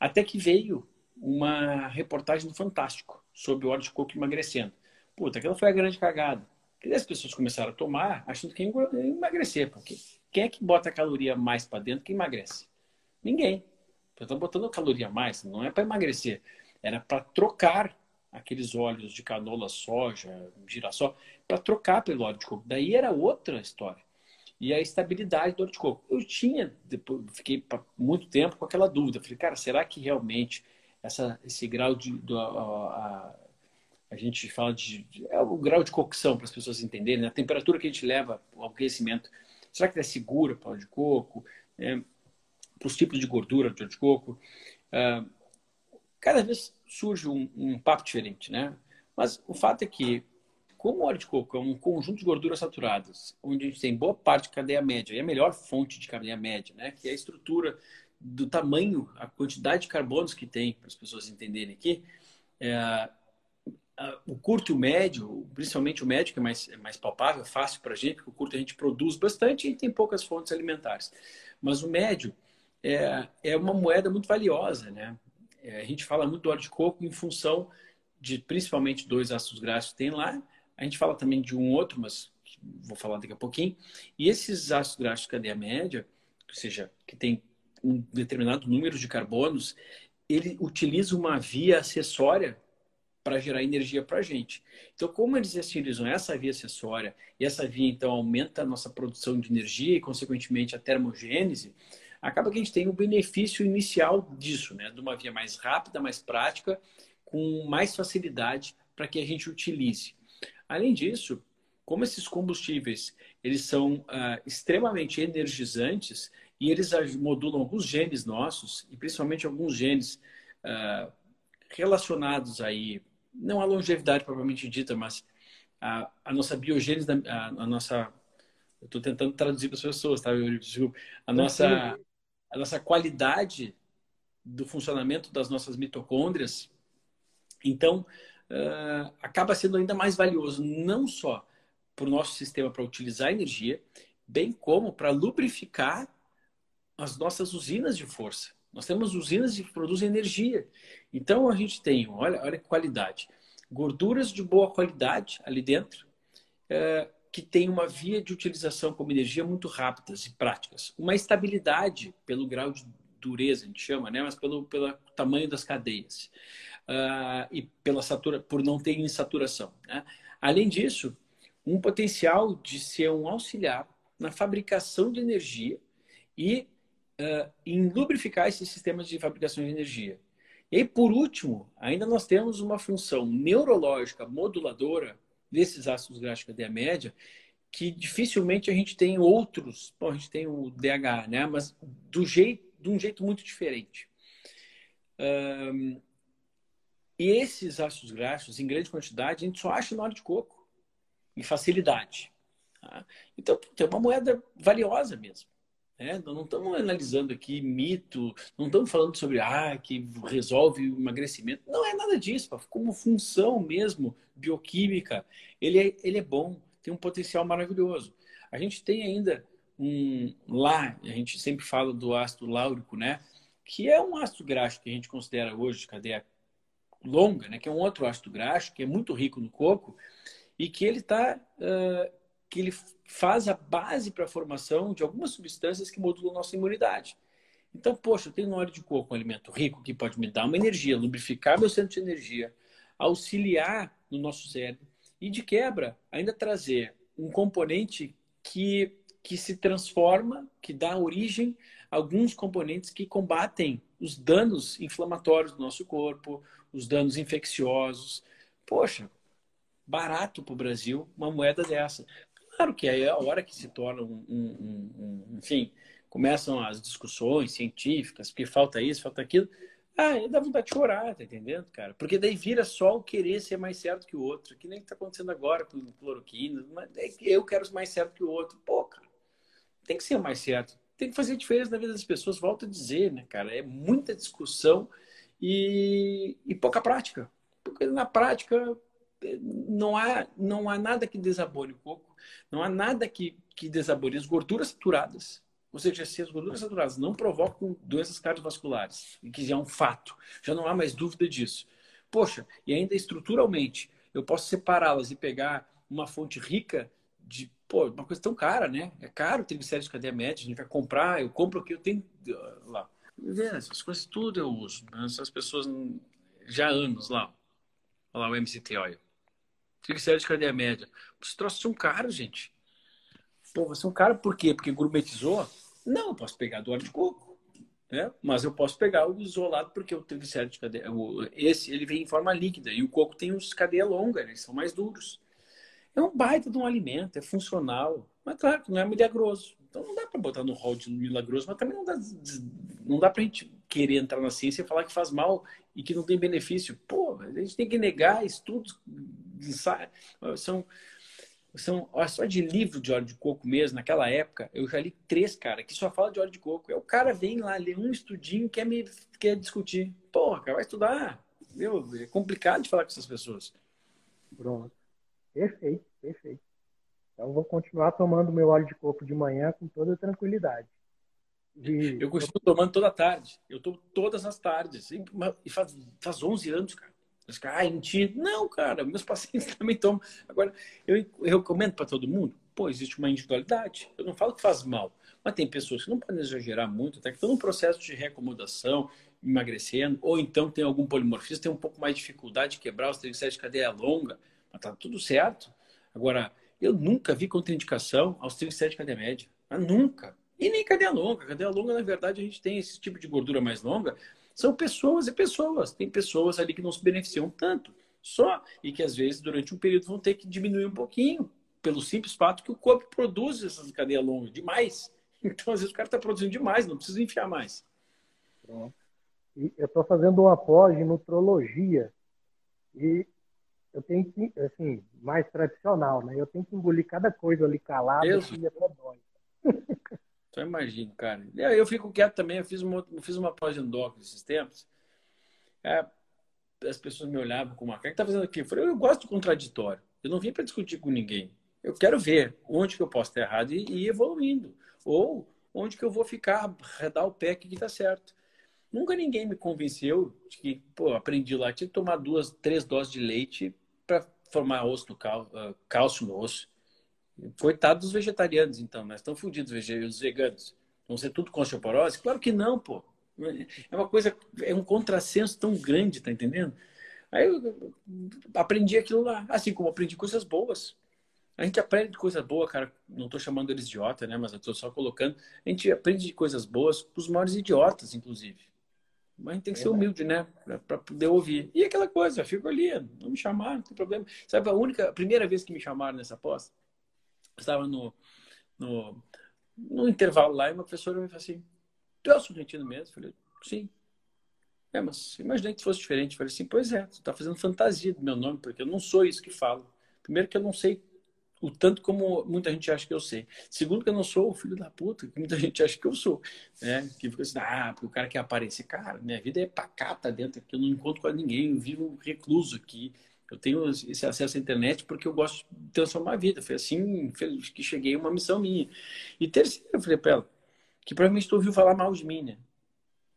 Até que veio uma reportagem do Fantástico sobre o óleo de coco emagrecendo. Puta, aquela foi a grande cagada. Porque as pessoas começaram a tomar achando que ia emagrecer. Porque quem é que bota caloria mais para dentro que emagrece? Ninguém. Estão botando caloria mais, não é para emagrecer. Era para trocar aqueles óleos de canola, soja, girassol, para trocar pelo óleo de coco. Daí era outra história. E a estabilidade do óleo de coco. Eu tinha, depois, fiquei muito tempo com aquela dúvida. Falei, cara, será que realmente essa, esse grau de. Do, a, a, a, gente fala de. É o grau de cocção, para as pessoas entenderem, né? a temperatura que a gente leva ao aquecimento. Será que é segura para o óleo de coco? É, para os tipos de gordura do óleo de coco? É, cada vez surge um, um, papo diferente, né? Mas o fato é que, como o óleo de coco é um conjunto de gorduras saturadas, onde a gente tem boa parte de cadeia média, e a melhor fonte de cadeia média, né? Que é a estrutura do tamanho, a quantidade de carbonos que tem, para as pessoas entenderem aqui, é, o curto e o médio, principalmente o médio, que é mais, é mais palpável, fácil para a gente, porque o curto a gente produz bastante e tem poucas fontes alimentares. Mas o médio é, é uma moeda muito valiosa, né? É, a gente fala muito do óleo de coco em função de principalmente dois ácidos graxos que tem lá. A gente fala também de um outro, mas vou falar daqui a pouquinho. E esses ácidos graxos de cadeia média, ou seja, que tem um determinado número de carbonos, ele utiliza uma via acessória para gerar energia para a gente. Então, como eles utilizam essa via acessória e essa via, então, aumenta a nossa produção de energia e, consequentemente, a termogênese, acaba que a gente tem o benefício inicial disso, né? De uma via mais rápida, mais prática, com mais facilidade para que a gente utilize. Além disso, como esses combustíveis eles são ah, extremamente energizantes, e eles modulam alguns genes nossos, e principalmente alguns genes uh, relacionados aí, não à longevidade propriamente dita, mas a, a nossa biogênese, a, a nossa. Eu estou tentando traduzir para as pessoas, tá? Eu, desculpa. A nossa, a nossa qualidade do funcionamento das nossas mitocôndrias. Então, uh, acaba sendo ainda mais valioso, não só para o nosso sistema para utilizar energia, bem como para lubrificar as nossas usinas de força. Nós temos usinas que produzem energia. Então a gente tem, olha, olha que qualidade, gorduras de boa qualidade ali dentro, é, que tem uma via de utilização como energia muito rápidas e práticas. Uma estabilidade pelo grau de dureza, a gente chama, né? mas pelo, pelo tamanho das cadeias. Uh, e pela satura, por não ter insaturação. Né? Além disso, um potencial de ser um auxiliar na fabricação de energia e uh, em lubrificar esses sistemas de fabricação de energia. E por último, ainda nós temos uma função neurológica moduladora desses ácidos graxos de cadeia média, que dificilmente a gente tem outros. Bom, a gente tem o DH, né? Mas do jeito, de um jeito muito diferente. Um, e esses ácidos graxos, em grande quantidade, a gente só acha no óleo de coco, em facilidade. Tá? Então, é uma moeda valiosa mesmo. Né? Não estamos analisando aqui mito, não estamos falando sobre ah, que resolve o emagrecimento. Não é nada disso, como função mesmo bioquímica, ele é, ele é bom, tem um potencial maravilhoso. A gente tem ainda um lá, a gente sempre fala do ácido láurico, né? Que é um ácido graxo que a gente considera hoje de cadeia longa, né? Que é um outro ácido graxo que é muito rico no coco e que ele está uh, que ele faz a base para a formação de algumas substâncias que modulam nossa imunidade. Então, poxa, eu tenho óleo de coco um alimento rico que pode me dar uma energia, lubrificar meu centro de energia, auxiliar no nosso cérebro e, de quebra, ainda trazer um componente que, que se transforma, que dá origem a alguns componentes que combatem os danos inflamatórios do nosso corpo, os danos infecciosos. Poxa, barato para o Brasil uma moeda dessa. Claro que aí é a hora que se torna um, um, um, enfim, começam as discussões científicas, porque falta isso, falta aquilo. Ah, dá vontade de chorar, tá entendendo, cara? Porque daí vira só o querer ser mais certo que o outro, que nem tá acontecendo agora com cloroquina, mas é eu quero mais certo que o outro. Pô, cara, tem que ser mais certo. Tem que fazer diferença na vida das pessoas, volto a dizer, né, cara? É muita discussão e, e pouca prática. Porque na prática não há, não há nada que desabone o coco não há nada que, que desabore as gorduras saturadas. Ou seja, se as gorduras saturadas não provocam doenças cardiovasculares, e que já é um fato, já não há mais dúvida disso. Poxa, e ainda estruturalmente, eu posso separá-las e pegar uma fonte rica de pô, uma coisa tão cara, né? É caro triglicéridos de cadeia média, a gente vai comprar, eu compro o que eu tenho lá. Essas coisas tudo eu uso. Né? Essas pessoas já há anos lá. Olha lá o MCT Oil. Triglicéridos de cadeia média. Os troços são caros, gente. Pô, você é um cara por quê? Porque gourmetizou? Não, eu posso pegar do óleo de coco. Né? Mas eu posso pegar o isolado porque o triglicérido de cadeia... Esse, ele vem em forma líquida. E o coco tem os cadeia longa, eles são mais duros. É um baita de um alimento, é funcional. Mas claro que não é milagroso. Então não dá para botar no rol de milagroso, mas também não dá, não dá para a gente querer entrar na ciência e falar que faz mal e que não tem benefício. Pô, a gente tem que negar estudos são são só de livro de óleo de coco mesmo, naquela época, eu já li três, cara, que só fala de óleo de coco. É o cara vem lá, lê um estudinho quer me quer discutir. Porra, cara, vai estudar. Meu, é complicado de falar com essas pessoas. Pronto. Perfeito, perfeito. Então vou continuar tomando meu óleo de coco de manhã com toda tranquilidade. De... Eu costumo tomando toda tarde. Eu tomo todas as tardes. E faz, faz 11 anos, cara. Os caras, ah, mentira. Não, cara, meus pacientes também tomam. Agora, eu, recomendo para todo mundo? Pô, existe uma individualidade. Eu não falo que faz mal, mas tem pessoas que não podem exagerar muito, até que estão num processo de reacomodação, emagrecendo, ou então tem algum polimorfismo, tem um pouco mais de dificuldade de quebrar os triglicéridos de cadeia longa, mas tá tudo certo. Agora, eu nunca vi contraindicação aos triglicéridos de cadeia média. Mas nunca. E nem cadeia longa. Cadeia longa, na verdade, a gente tem esse tipo de gordura mais longa, são pessoas e pessoas. Tem pessoas ali que não se beneficiam tanto só e que às vezes durante um período vão ter que diminuir um pouquinho pelo simples fato que o corpo produz essas cadeias longas demais. Então às vezes o cara está produzindo demais, não precisa enfiar mais. Pronto. E eu estou fazendo uma pós em nutrologia e eu tenho que, assim, mais tradicional, né? Eu tenho que engolir cada coisa ali calada e até dói. Só imagino, cara. Eu fico quieto também. Eu fiz uma, eu fiz uma pós de esses tempos. É, as pessoas me olhavam com uma cara. O que tá fazendo aqui? Eu falei, eu gosto do contraditório. Eu não vim para discutir com ninguém. Eu quero ver onde que eu posso estar errado e, e evoluindo. Ou onde que eu vou ficar, redar o pé que está certo. Nunca ninguém me convenceu de que, pô, aprendi lá, tinha que tomar duas, três doses de leite para formar osso no cal, uh, cálcio no osso. Coitado dos vegetarianos, então, mas estão fodidos os veganos. Vão ser tudo com osteoporose? Claro que não, pô. É uma coisa, é um contrassenso tão grande, tá entendendo? Aí eu aprendi aquilo lá, assim como aprendi coisas boas. A gente aprende coisas boas, cara. Não estou chamando eles de idiota, né? Mas eu estou só colocando. A gente aprende coisas boas com os maiores idiotas, inclusive. Mas a gente tem que ser humilde, né? Para poder ouvir. E aquela coisa, eu fico ali, não me chamaram, não tem problema. Sabe a única, a primeira vez que me chamaram nessa posta? Estava no, no, no, intervalo lá e uma professora me falou assim: Tu é o surrentino mesmo? Eu falei: Sim. É, mas imaginei que fosse diferente. Eu falei assim: Pois é, tu está fazendo fantasia do meu nome, porque eu não sou isso que falo. Primeiro, que eu não sei o tanto como muita gente acha que eu sei. Segundo, que eu não sou o filho da puta, que muita gente acha que eu sou. Né? Que fica assim, ah, porque o cara quer aparecer. Cara, minha vida é pacata dentro aqui, eu não encontro com ninguém, eu vivo recluso aqui. Eu tenho esse acesso à internet porque eu gosto de transformar a vida. Foi assim que cheguei uma missão minha. E terceiro, eu falei para ela, que provavelmente tu ouviu falar mal de mim, né?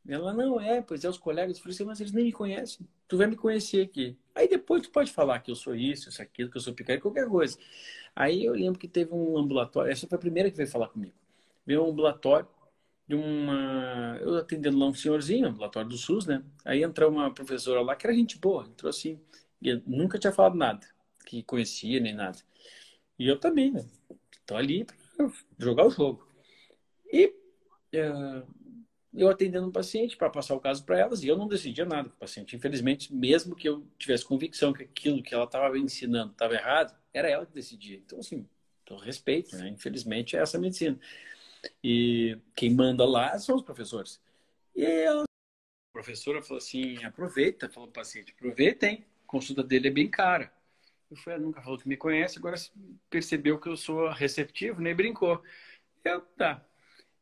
Ela, não, é, pois é, os colegas. Eu falei assim, mas eles nem me conhecem. Tu vai me conhecer aqui. Aí depois tu pode falar que eu sou isso, isso, aquilo, que eu sou picareta, qualquer coisa. Aí eu lembro que teve um ambulatório, essa foi a primeira que veio falar comigo. Veio um ambulatório de uma. Eu atendendo lá um senhorzinho, ambulatório do SUS, né? Aí entrou uma professora lá que era gente boa, entrou assim, e nunca tinha falado nada, que conhecia nem nada. E eu também, né? Tô ali para jogar o jogo. E uh, eu atendendo um paciente para passar o caso para elas, e eu não decidia nada com o paciente. Infelizmente, mesmo que eu tivesse convicção que aquilo que ela estava ensinando estava errado, era ela que decidia. Então, assim, eu respeito, né? Infelizmente, é essa a medicina. E quem manda lá são os professores. E ela, a professora falou assim: aproveita, falou o paciente, aproveitem, a consulta dele é bem cara. Eu falei, ah, nunca falou que me conhece, agora percebeu que eu sou receptivo, nem brincou. Eu, tá.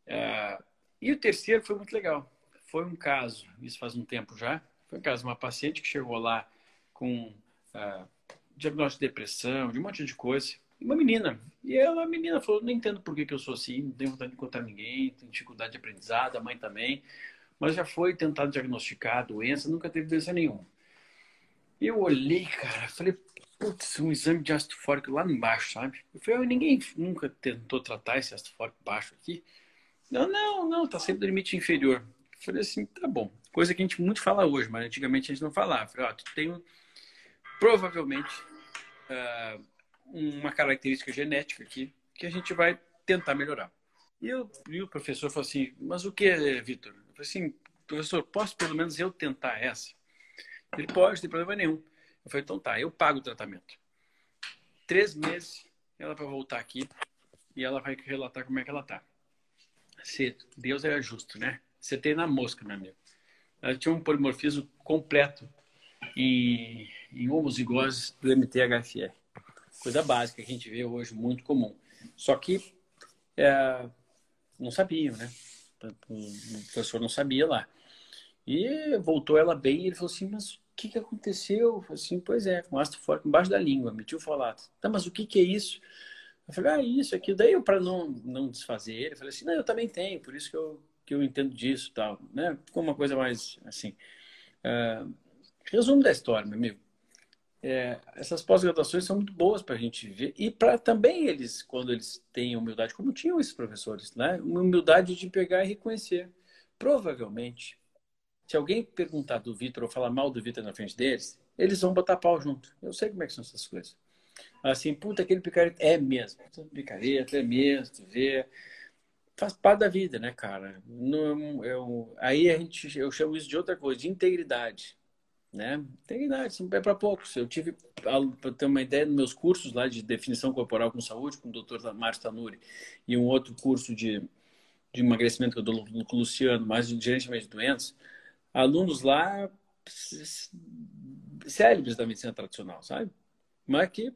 Uh, e o terceiro foi muito legal. Foi um caso, isso faz um tempo já, foi um caso de uma paciente que chegou lá com uh, diagnóstico de depressão, de um monte de coisa. Uma menina. E ela, a menina falou, não entendo por que, que eu sou assim, não tenho vontade de encontrar ninguém, tenho dificuldade de aprendizado, a mãe também. Mas já foi tentado diagnosticar a doença, nunca teve doença nenhuma. Eu olhei, cara, falei, putz, um exame de ácido fórico lá embaixo, sabe? Eu falei, ninguém nunca tentou tratar esse ácido fórico baixo aqui. Não, não, não, tá sempre no limite inferior. Eu falei assim, tá bom. Coisa que a gente muito fala hoje, mas antigamente a gente não falava. Eu falei, ó, tu tem provavelmente uh, uma característica genética aqui que a gente vai tentar melhorar. E, eu, e o professor falou assim, mas o que, Vitor? Eu falei assim, professor, posso pelo menos eu tentar essa? Ele pode, não tem problema nenhum. Eu falei, então tá, eu pago o tratamento. Três meses, ela vai voltar aqui e ela vai relatar como é que ela tá. Se Deus é justo, né? Você tem na mosca, meu amigo. Ela tinha um polimorfismo completo em, em homozigose do MTHFR. Coisa básica que a gente vê hoje, muito comum. Só que é, não sabiam, né? O professor não sabia lá. E voltou ela bem e ele falou assim, mas o que, que aconteceu? Eu falei assim, pois é, com ácido fólico embaixo da língua, metilfolato. Tá, mas o que, que é isso? Eu falei, ah, isso, aqui. Daí, para não, não desfazer ele, eu falei assim, não, eu também tenho, por isso que eu, que eu entendo disso tal. Né? Ficou uma coisa mais assim. Uh, resumo da história, meu amigo. É, essas pós-graduações são muito boas para a gente ver e para também eles, quando eles têm humildade, como tinham esses professores, né? Uma humildade de pegar e reconhecer. Provavelmente, se alguém perguntar do Vitor ou falar mal do Vitor na frente deles, eles vão botar pau junto. Eu sei como é que são essas coisas. Assim, puta, aquele picareta é mesmo. Picareta é mesmo, tu vê. Faz parte da vida, né, cara? Eu, aí a gente, eu chamo isso de outra coisa, de integridade. Né? Integridade, é para poucos. Eu tive, para ter uma ideia, nos meus cursos lá de definição corporal com saúde, com o doutor Márcio Tanuri, e um outro curso de, de emagrecimento que eu dou com o Luciano, mais de gerenciamento de doenças, alunos lá cérebros da medicina tradicional, sabe? Mas que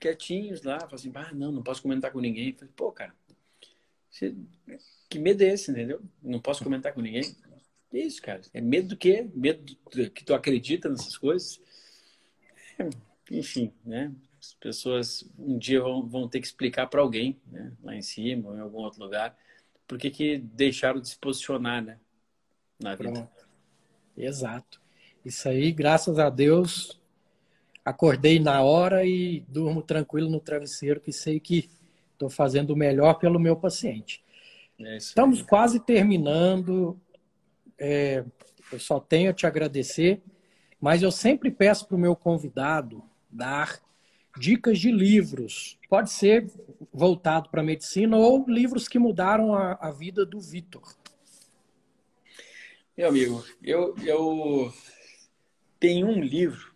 quietinhos lá, falam assim, ah, não, não posso comentar com ninguém. falei, pô, cara, você... que medo é esse, entendeu? Não posso comentar com ninguém. Isso, cara? É medo do quê? Medo do... que tu acredita nessas coisas? É, enfim, né? As pessoas um dia vão, vão ter que explicar para alguém, né? lá em cima ou em algum outro lugar, por que, que deixaram de se posicionar, né? Na vida. Pronto. Exato. Isso aí, graças a Deus, acordei na hora e durmo tranquilo no travesseiro, que sei que estou fazendo o melhor pelo meu paciente. É Estamos quase terminando. É, eu só tenho a te agradecer, mas eu sempre peço para o meu convidado dar dicas de livros. Pode ser voltado para a medicina ou livros que mudaram a, a vida do Vitor. Meu amigo, eu, eu tenho um livro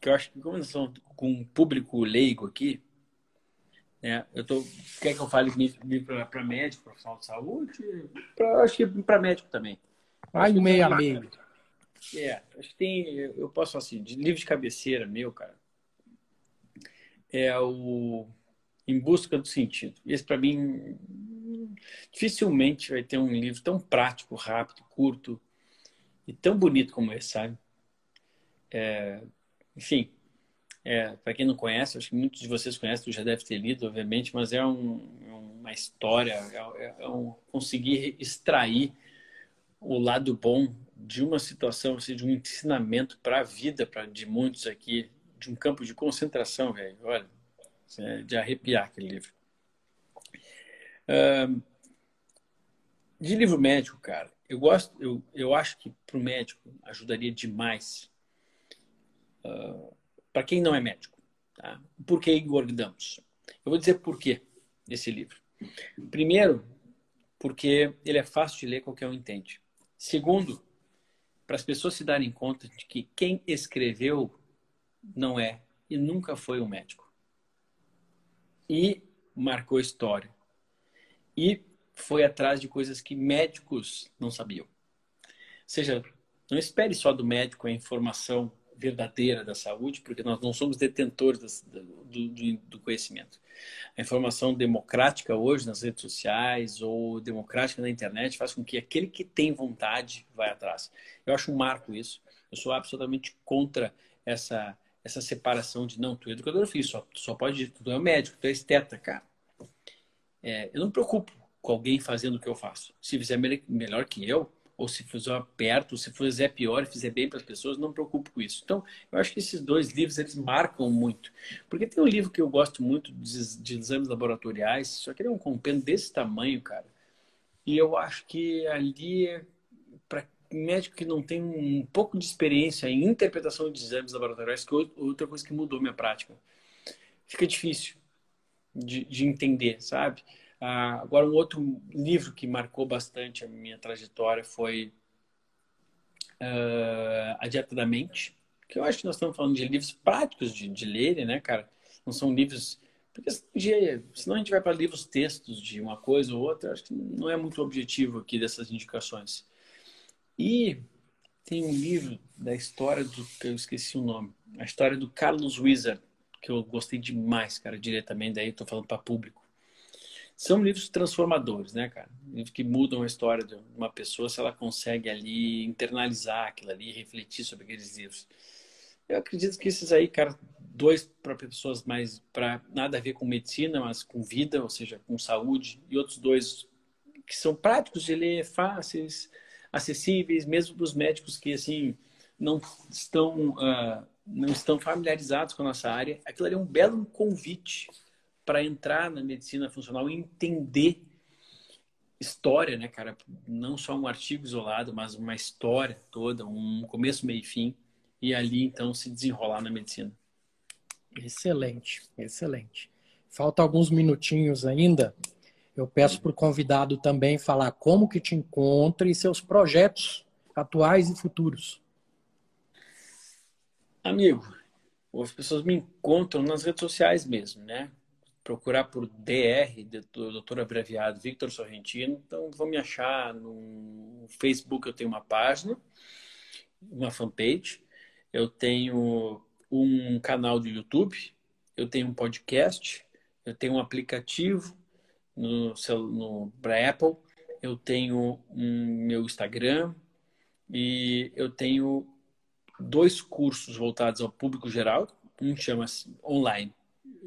que eu acho que como nós estamos com um público leigo aqui, né, eu tô, quer que eu fale para médico, profissional de saúde? Pra, acho que para médico também. Vai meio a meio. É, acho que tem, eu posso assim, de livro de cabeceira meu, cara. é o Em Busca do Sentido. Esse, para mim, dificilmente vai ter um livro tão prático, rápido, curto e tão bonito como esse, sabe? É, enfim, é, para quem não conhece, acho que muitos de vocês conhecem, já deve ter lido, obviamente, mas é um, uma história, é, é um, conseguir extrair o lado bom de uma situação, assim, de um ensinamento para a vida pra, de muitos aqui, de um campo de concentração, velho. Olha, é de arrepiar aquele livro. De livro médico, cara, eu gosto, eu, eu acho que para o médico ajudaria demais. Uh, para quem não é médico. Tá? Por que engordamos? Eu vou dizer por quê desse livro. Primeiro, porque ele é fácil de ler, qualquer um entende. Segundo, para as pessoas se darem conta de que quem escreveu não é e nunca foi um médico. E marcou história. E foi atrás de coisas que médicos não sabiam. Ou seja, não espere só do médico a informação verdadeira da saúde, porque nós não somos detentores do, do, do, conhecimento. A informação democrática hoje nas redes sociais ou democrática na internet faz com que aquele que tem vontade vá atrás. Eu acho um marco isso. Eu sou absolutamente contra essa essa separação de não, tu é educador físico, só, só pode, tu é médico, tu é esteta, cara. É, eu não me preocupo com alguém fazendo o que eu faço. Se fizer melhor que eu, ou se fizer perto, se fizer pior e fizer bem para as pessoas, não me preocupo com isso. Então, eu acho que esses dois livros, eles marcam muito. Porque tem um livro que eu gosto muito de, de exames laboratoriais, só que ele é um compêndio desse tamanho, cara. E eu acho que ali, para médico que não tem um pouco de experiência em interpretação de exames laboratoriais, que é outra coisa que mudou minha prática, fica difícil de, de entender, sabe? Ah, agora, um outro livro que marcou bastante a minha trajetória foi uh, A Dieta da Mente, que eu acho que nós estamos falando de livros práticos de, de ler, né, cara? Não são livros. Porque senão a gente vai para livros textos de uma coisa ou outra, acho que não é muito objetivo aqui dessas indicações. E tem um livro da história do. que eu esqueci o nome. A história do Carlos Wizard, que eu gostei demais, cara, diretamente, daí estou falando para público. São livros transformadores, né, cara? Livros que mudam a história de uma pessoa se ela consegue ali internalizar aquilo ali, refletir sobre aqueles livros. Eu acredito que esses aí, cara, dois para pessoas mais para nada a ver com medicina, mas com vida, ou seja, com saúde, e outros dois que são práticos de ler, fáceis, acessíveis, mesmo para os médicos que assim não estão uh, não estão familiarizados com a nossa área. Aquilo ali é um belo convite para entrar na medicina funcional e entender história, né, cara? Não só um artigo isolado, mas uma história toda, um começo, meio e fim, e ali então se desenrolar na medicina. Excelente, excelente. Falta alguns minutinhos ainda. Eu peço para o convidado também falar como que te encontra e seus projetos atuais e futuros. Amigo, as pessoas me encontram nas redes sociais mesmo, né? procurar por DR, doutor abreviado Victor Sorrentino. Então, vão me achar no Facebook, eu tenho uma página, uma fanpage. Eu tenho um canal do YouTube, eu tenho um podcast, eu tenho um aplicativo no, no para Apple, eu tenho um meu Instagram e eu tenho dois cursos voltados ao público geral, um chama online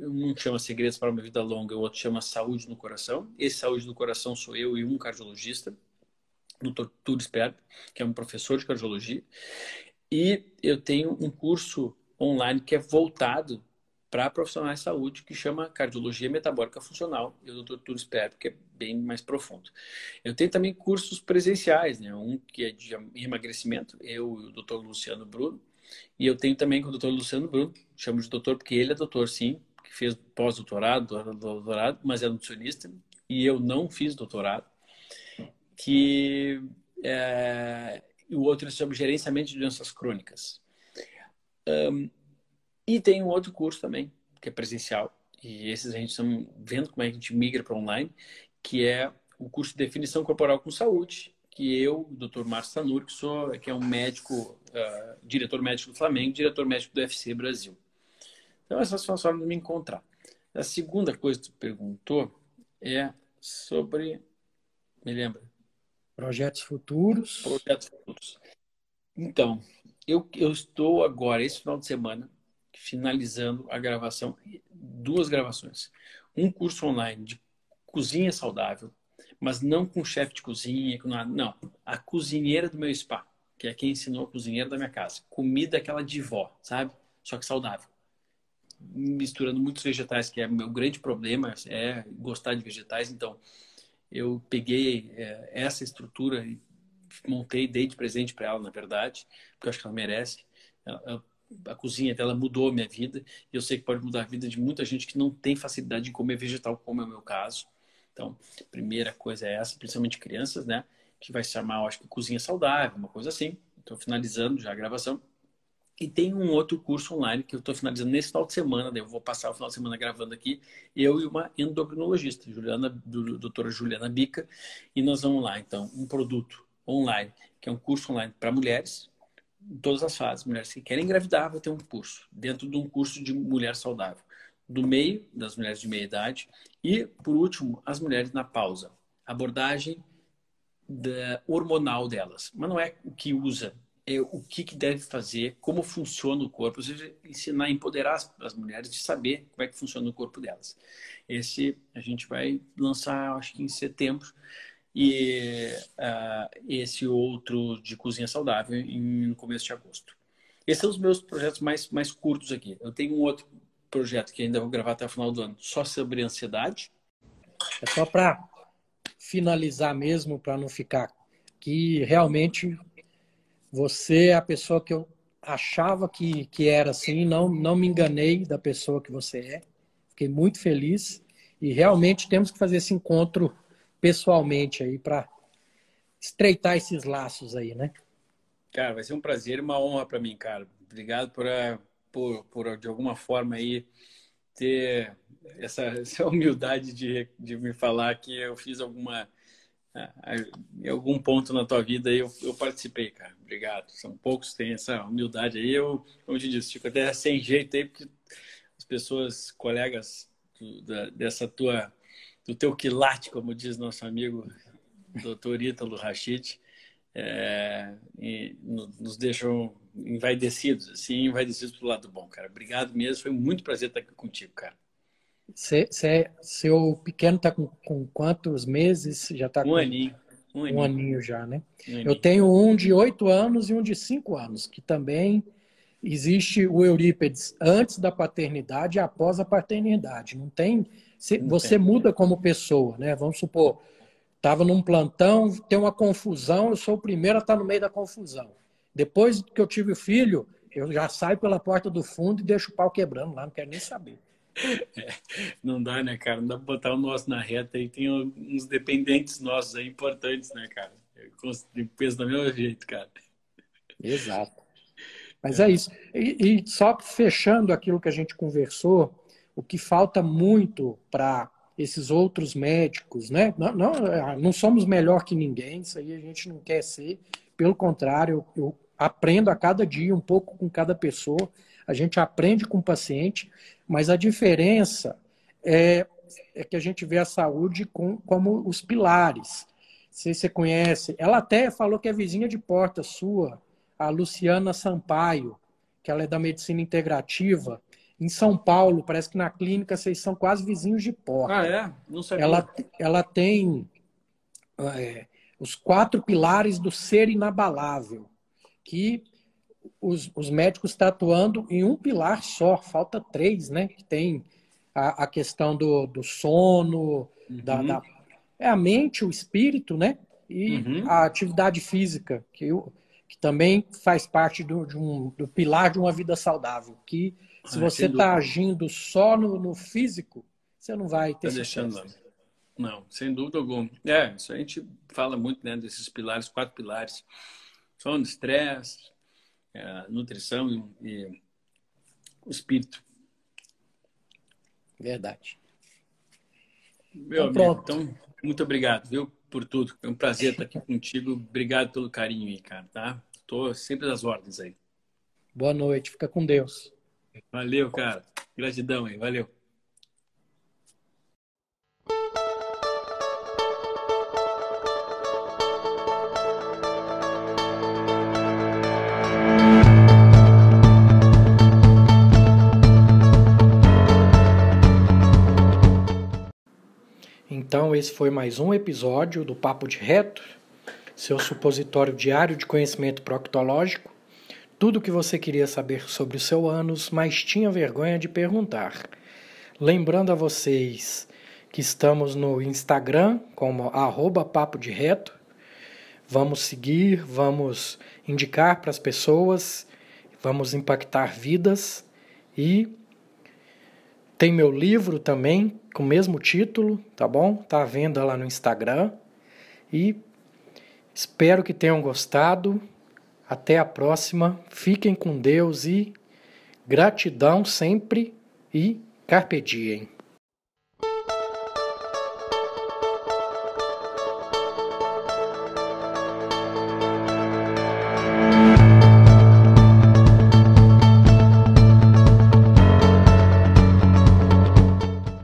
um chama Segredos para uma Vida Longa, o outro chama Saúde no Coração. Esse Saúde no Coração sou eu e um cardiologista, Dr. Túlio Sperb, que é um professor de cardiologia. E eu tenho um curso online que é voltado para profissionais de saúde, que chama Cardiologia Metabólica Funcional, e o Dr. Túlio Sperb, que é bem mais profundo. Eu tenho também cursos presenciais, né? um que é de emagrecimento, eu e o Dr. Luciano Bruno, e eu tenho também com o Dr. Luciano Bruno, chamo de doutor porque ele é doutor, sim, que fez pós-doutorado, doutorado, mas é nutricionista, e eu não fiz doutorado, que é, o outro se chama Gerenciamento de Doenças Crônicas. Um, e tem um outro curso também, que é presencial, e esses a gente está vendo como é que a gente migra para online, que é o curso de Definição Corporal com Saúde, que eu, o Dr. Márcio Tanur, que, sou, que é um médico, uh, diretor médico do Flamengo, diretor médico do UFC Brasil. Então, essas são as formas de me encontrar. A segunda coisa que tu perguntou é sobre. Me lembra? Projetos futuros. Projetos futuros. Então, eu, eu estou agora, esse final de semana, finalizando a gravação, duas gravações. Um curso online de cozinha saudável, mas não com chefe de cozinha, com nada. Não, a cozinheira do meu spa, que é quem ensinou a cozinheira da minha casa. Comida aquela de vó, sabe? Só que saudável. Misturando muitos vegetais, que é meu grande problema, é gostar de vegetais. Então, eu peguei é, essa estrutura e montei, dei de presente para ela, na verdade, porque eu acho que ela merece. Ela, a cozinha dela mudou a minha vida e eu sei que pode mudar a vida de muita gente que não tem facilidade de comer vegetal, como é o meu caso. Então, primeira coisa é essa, principalmente crianças, né? Que vai se chamar, eu acho que cozinha saudável, uma coisa assim. Estou finalizando já a gravação. E tem um outro curso online que eu estou finalizando nesse final de semana, daí eu vou passar o final de semana gravando aqui, eu e uma endocrinologista, Juliana, do, doutora Juliana Bica, e nós vamos lá, então, um produto online, que é um curso online para mulheres, em todas as fases. Mulheres que querem engravidar vão ter um curso, dentro de um curso de mulher saudável. Do meio, das mulheres de meia idade. E, por último, as mulheres na pausa. Abordagem da hormonal delas. Mas não é o que usa, é o que, que deve fazer, como funciona o corpo. Ou seja, ensinar empoderar as, as mulheres de saber como é que funciona o corpo delas. Esse a gente vai lançar, acho que em setembro e uh, esse outro de cozinha saudável em, no começo de agosto. Esses são os meus projetos mais, mais curtos aqui. Eu tenho um outro projeto que ainda vou gravar até o final do ano, só sobre ansiedade. É só para finalizar mesmo, para não ficar que realmente você é a pessoa que eu achava que, que era assim, não, não me enganei da pessoa que você é. Fiquei muito feliz e realmente temos que fazer esse encontro pessoalmente aí para estreitar esses laços aí, né? Cara, vai ser um prazer e uma honra para mim, cara. Obrigado por, eh, por, por, de alguma forma aí ter essa, essa humildade de, de me falar que eu fiz alguma eh, em algum ponto na tua vida eu, eu participei, cara. Obrigado. São poucos que têm essa humildade aí. Eu, como eu te disse, fico até sem jeito aí, porque as pessoas, colegas do, da, dessa tua do teu quilate, como diz nosso amigo doutor Ítalo Rachid, é, nos deixam envaidecidos, assim, envaidecidos pro lado bom, cara. Obrigado mesmo, foi muito prazer estar aqui contigo, cara. Cê, cê, seu pequeno está com, com, quantos meses? Já tá um com aninho. Um aninho, um aninho já, né? Um aninho. Eu tenho um de oito anos e um de cinco anos, que também existe o Eurípedes antes da paternidade e após a paternidade. Não tem você muda como pessoa, né? Vamos supor, estava num plantão, tem uma confusão, eu sou o primeiro a estar no meio da confusão. Depois que eu tive o filho, eu já saio pela porta do fundo e deixo o pau quebrando lá, não quero nem saber. É, não dá, né, cara? Não dá pra botar o nosso na reta e tem uns dependentes nossos aí importantes, né, cara? Eu penso do mesmo jeito, cara. Exato. Mas é, é isso. E, e só fechando aquilo que a gente conversou, o que falta muito para esses outros médicos, né? Não, não, não, somos melhor que ninguém, isso aí a gente não quer ser. Pelo contrário, eu, aprendo a cada dia um pouco com cada pessoa. A gente aprende com o paciente, mas a diferença é, é que a gente vê a saúde com, como os pilares. Se você conhece, ela até falou que é vizinha de porta sua, a Luciana Sampaio, que ela é da medicina integrativa. Em São Paulo, parece que na clínica vocês são quase vizinhos de porta. Ah, é? Não sabia. Ela, ela tem é, os quatro pilares do ser inabalável, que os, os médicos estão atuando em um pilar só, falta três, né? Que tem a, a questão do, do sono, uhum. da, da, é a mente, o espírito, né? E uhum. a atividade física, que, que também faz parte do, de um, do pilar de uma vida saudável, que se ah, você está agindo só no, no, físico, você não vai ter tá deixando Não, sem dúvida alguma. É, isso a gente fala muito né, desses pilares, quatro pilares. Sono, estresse, é, nutrição e, e o espírito. Verdade. Meu então, amigo, então, muito obrigado, viu, por tudo. É um prazer estar aqui contigo. Obrigado pelo carinho aí, cara, tá? Tô sempre às ordens aí. Boa noite, fica com Deus. Valeu, cara. Gratidão aí, valeu. Então, esse foi mais um episódio do Papo de Reto, seu supositório diário de conhecimento proctológico. Tudo o que você queria saber sobre o seu ânus, mas tinha vergonha de perguntar. Lembrando a vocês que estamos no Instagram como arroba Papo de Reto. Vamos seguir, vamos indicar para as pessoas, vamos impactar vidas e tem meu livro também, com o mesmo título, tá bom? Tá à venda lá no Instagram. E espero que tenham gostado. Até a próxima. Fiquem com Deus e gratidão sempre e carpe diem.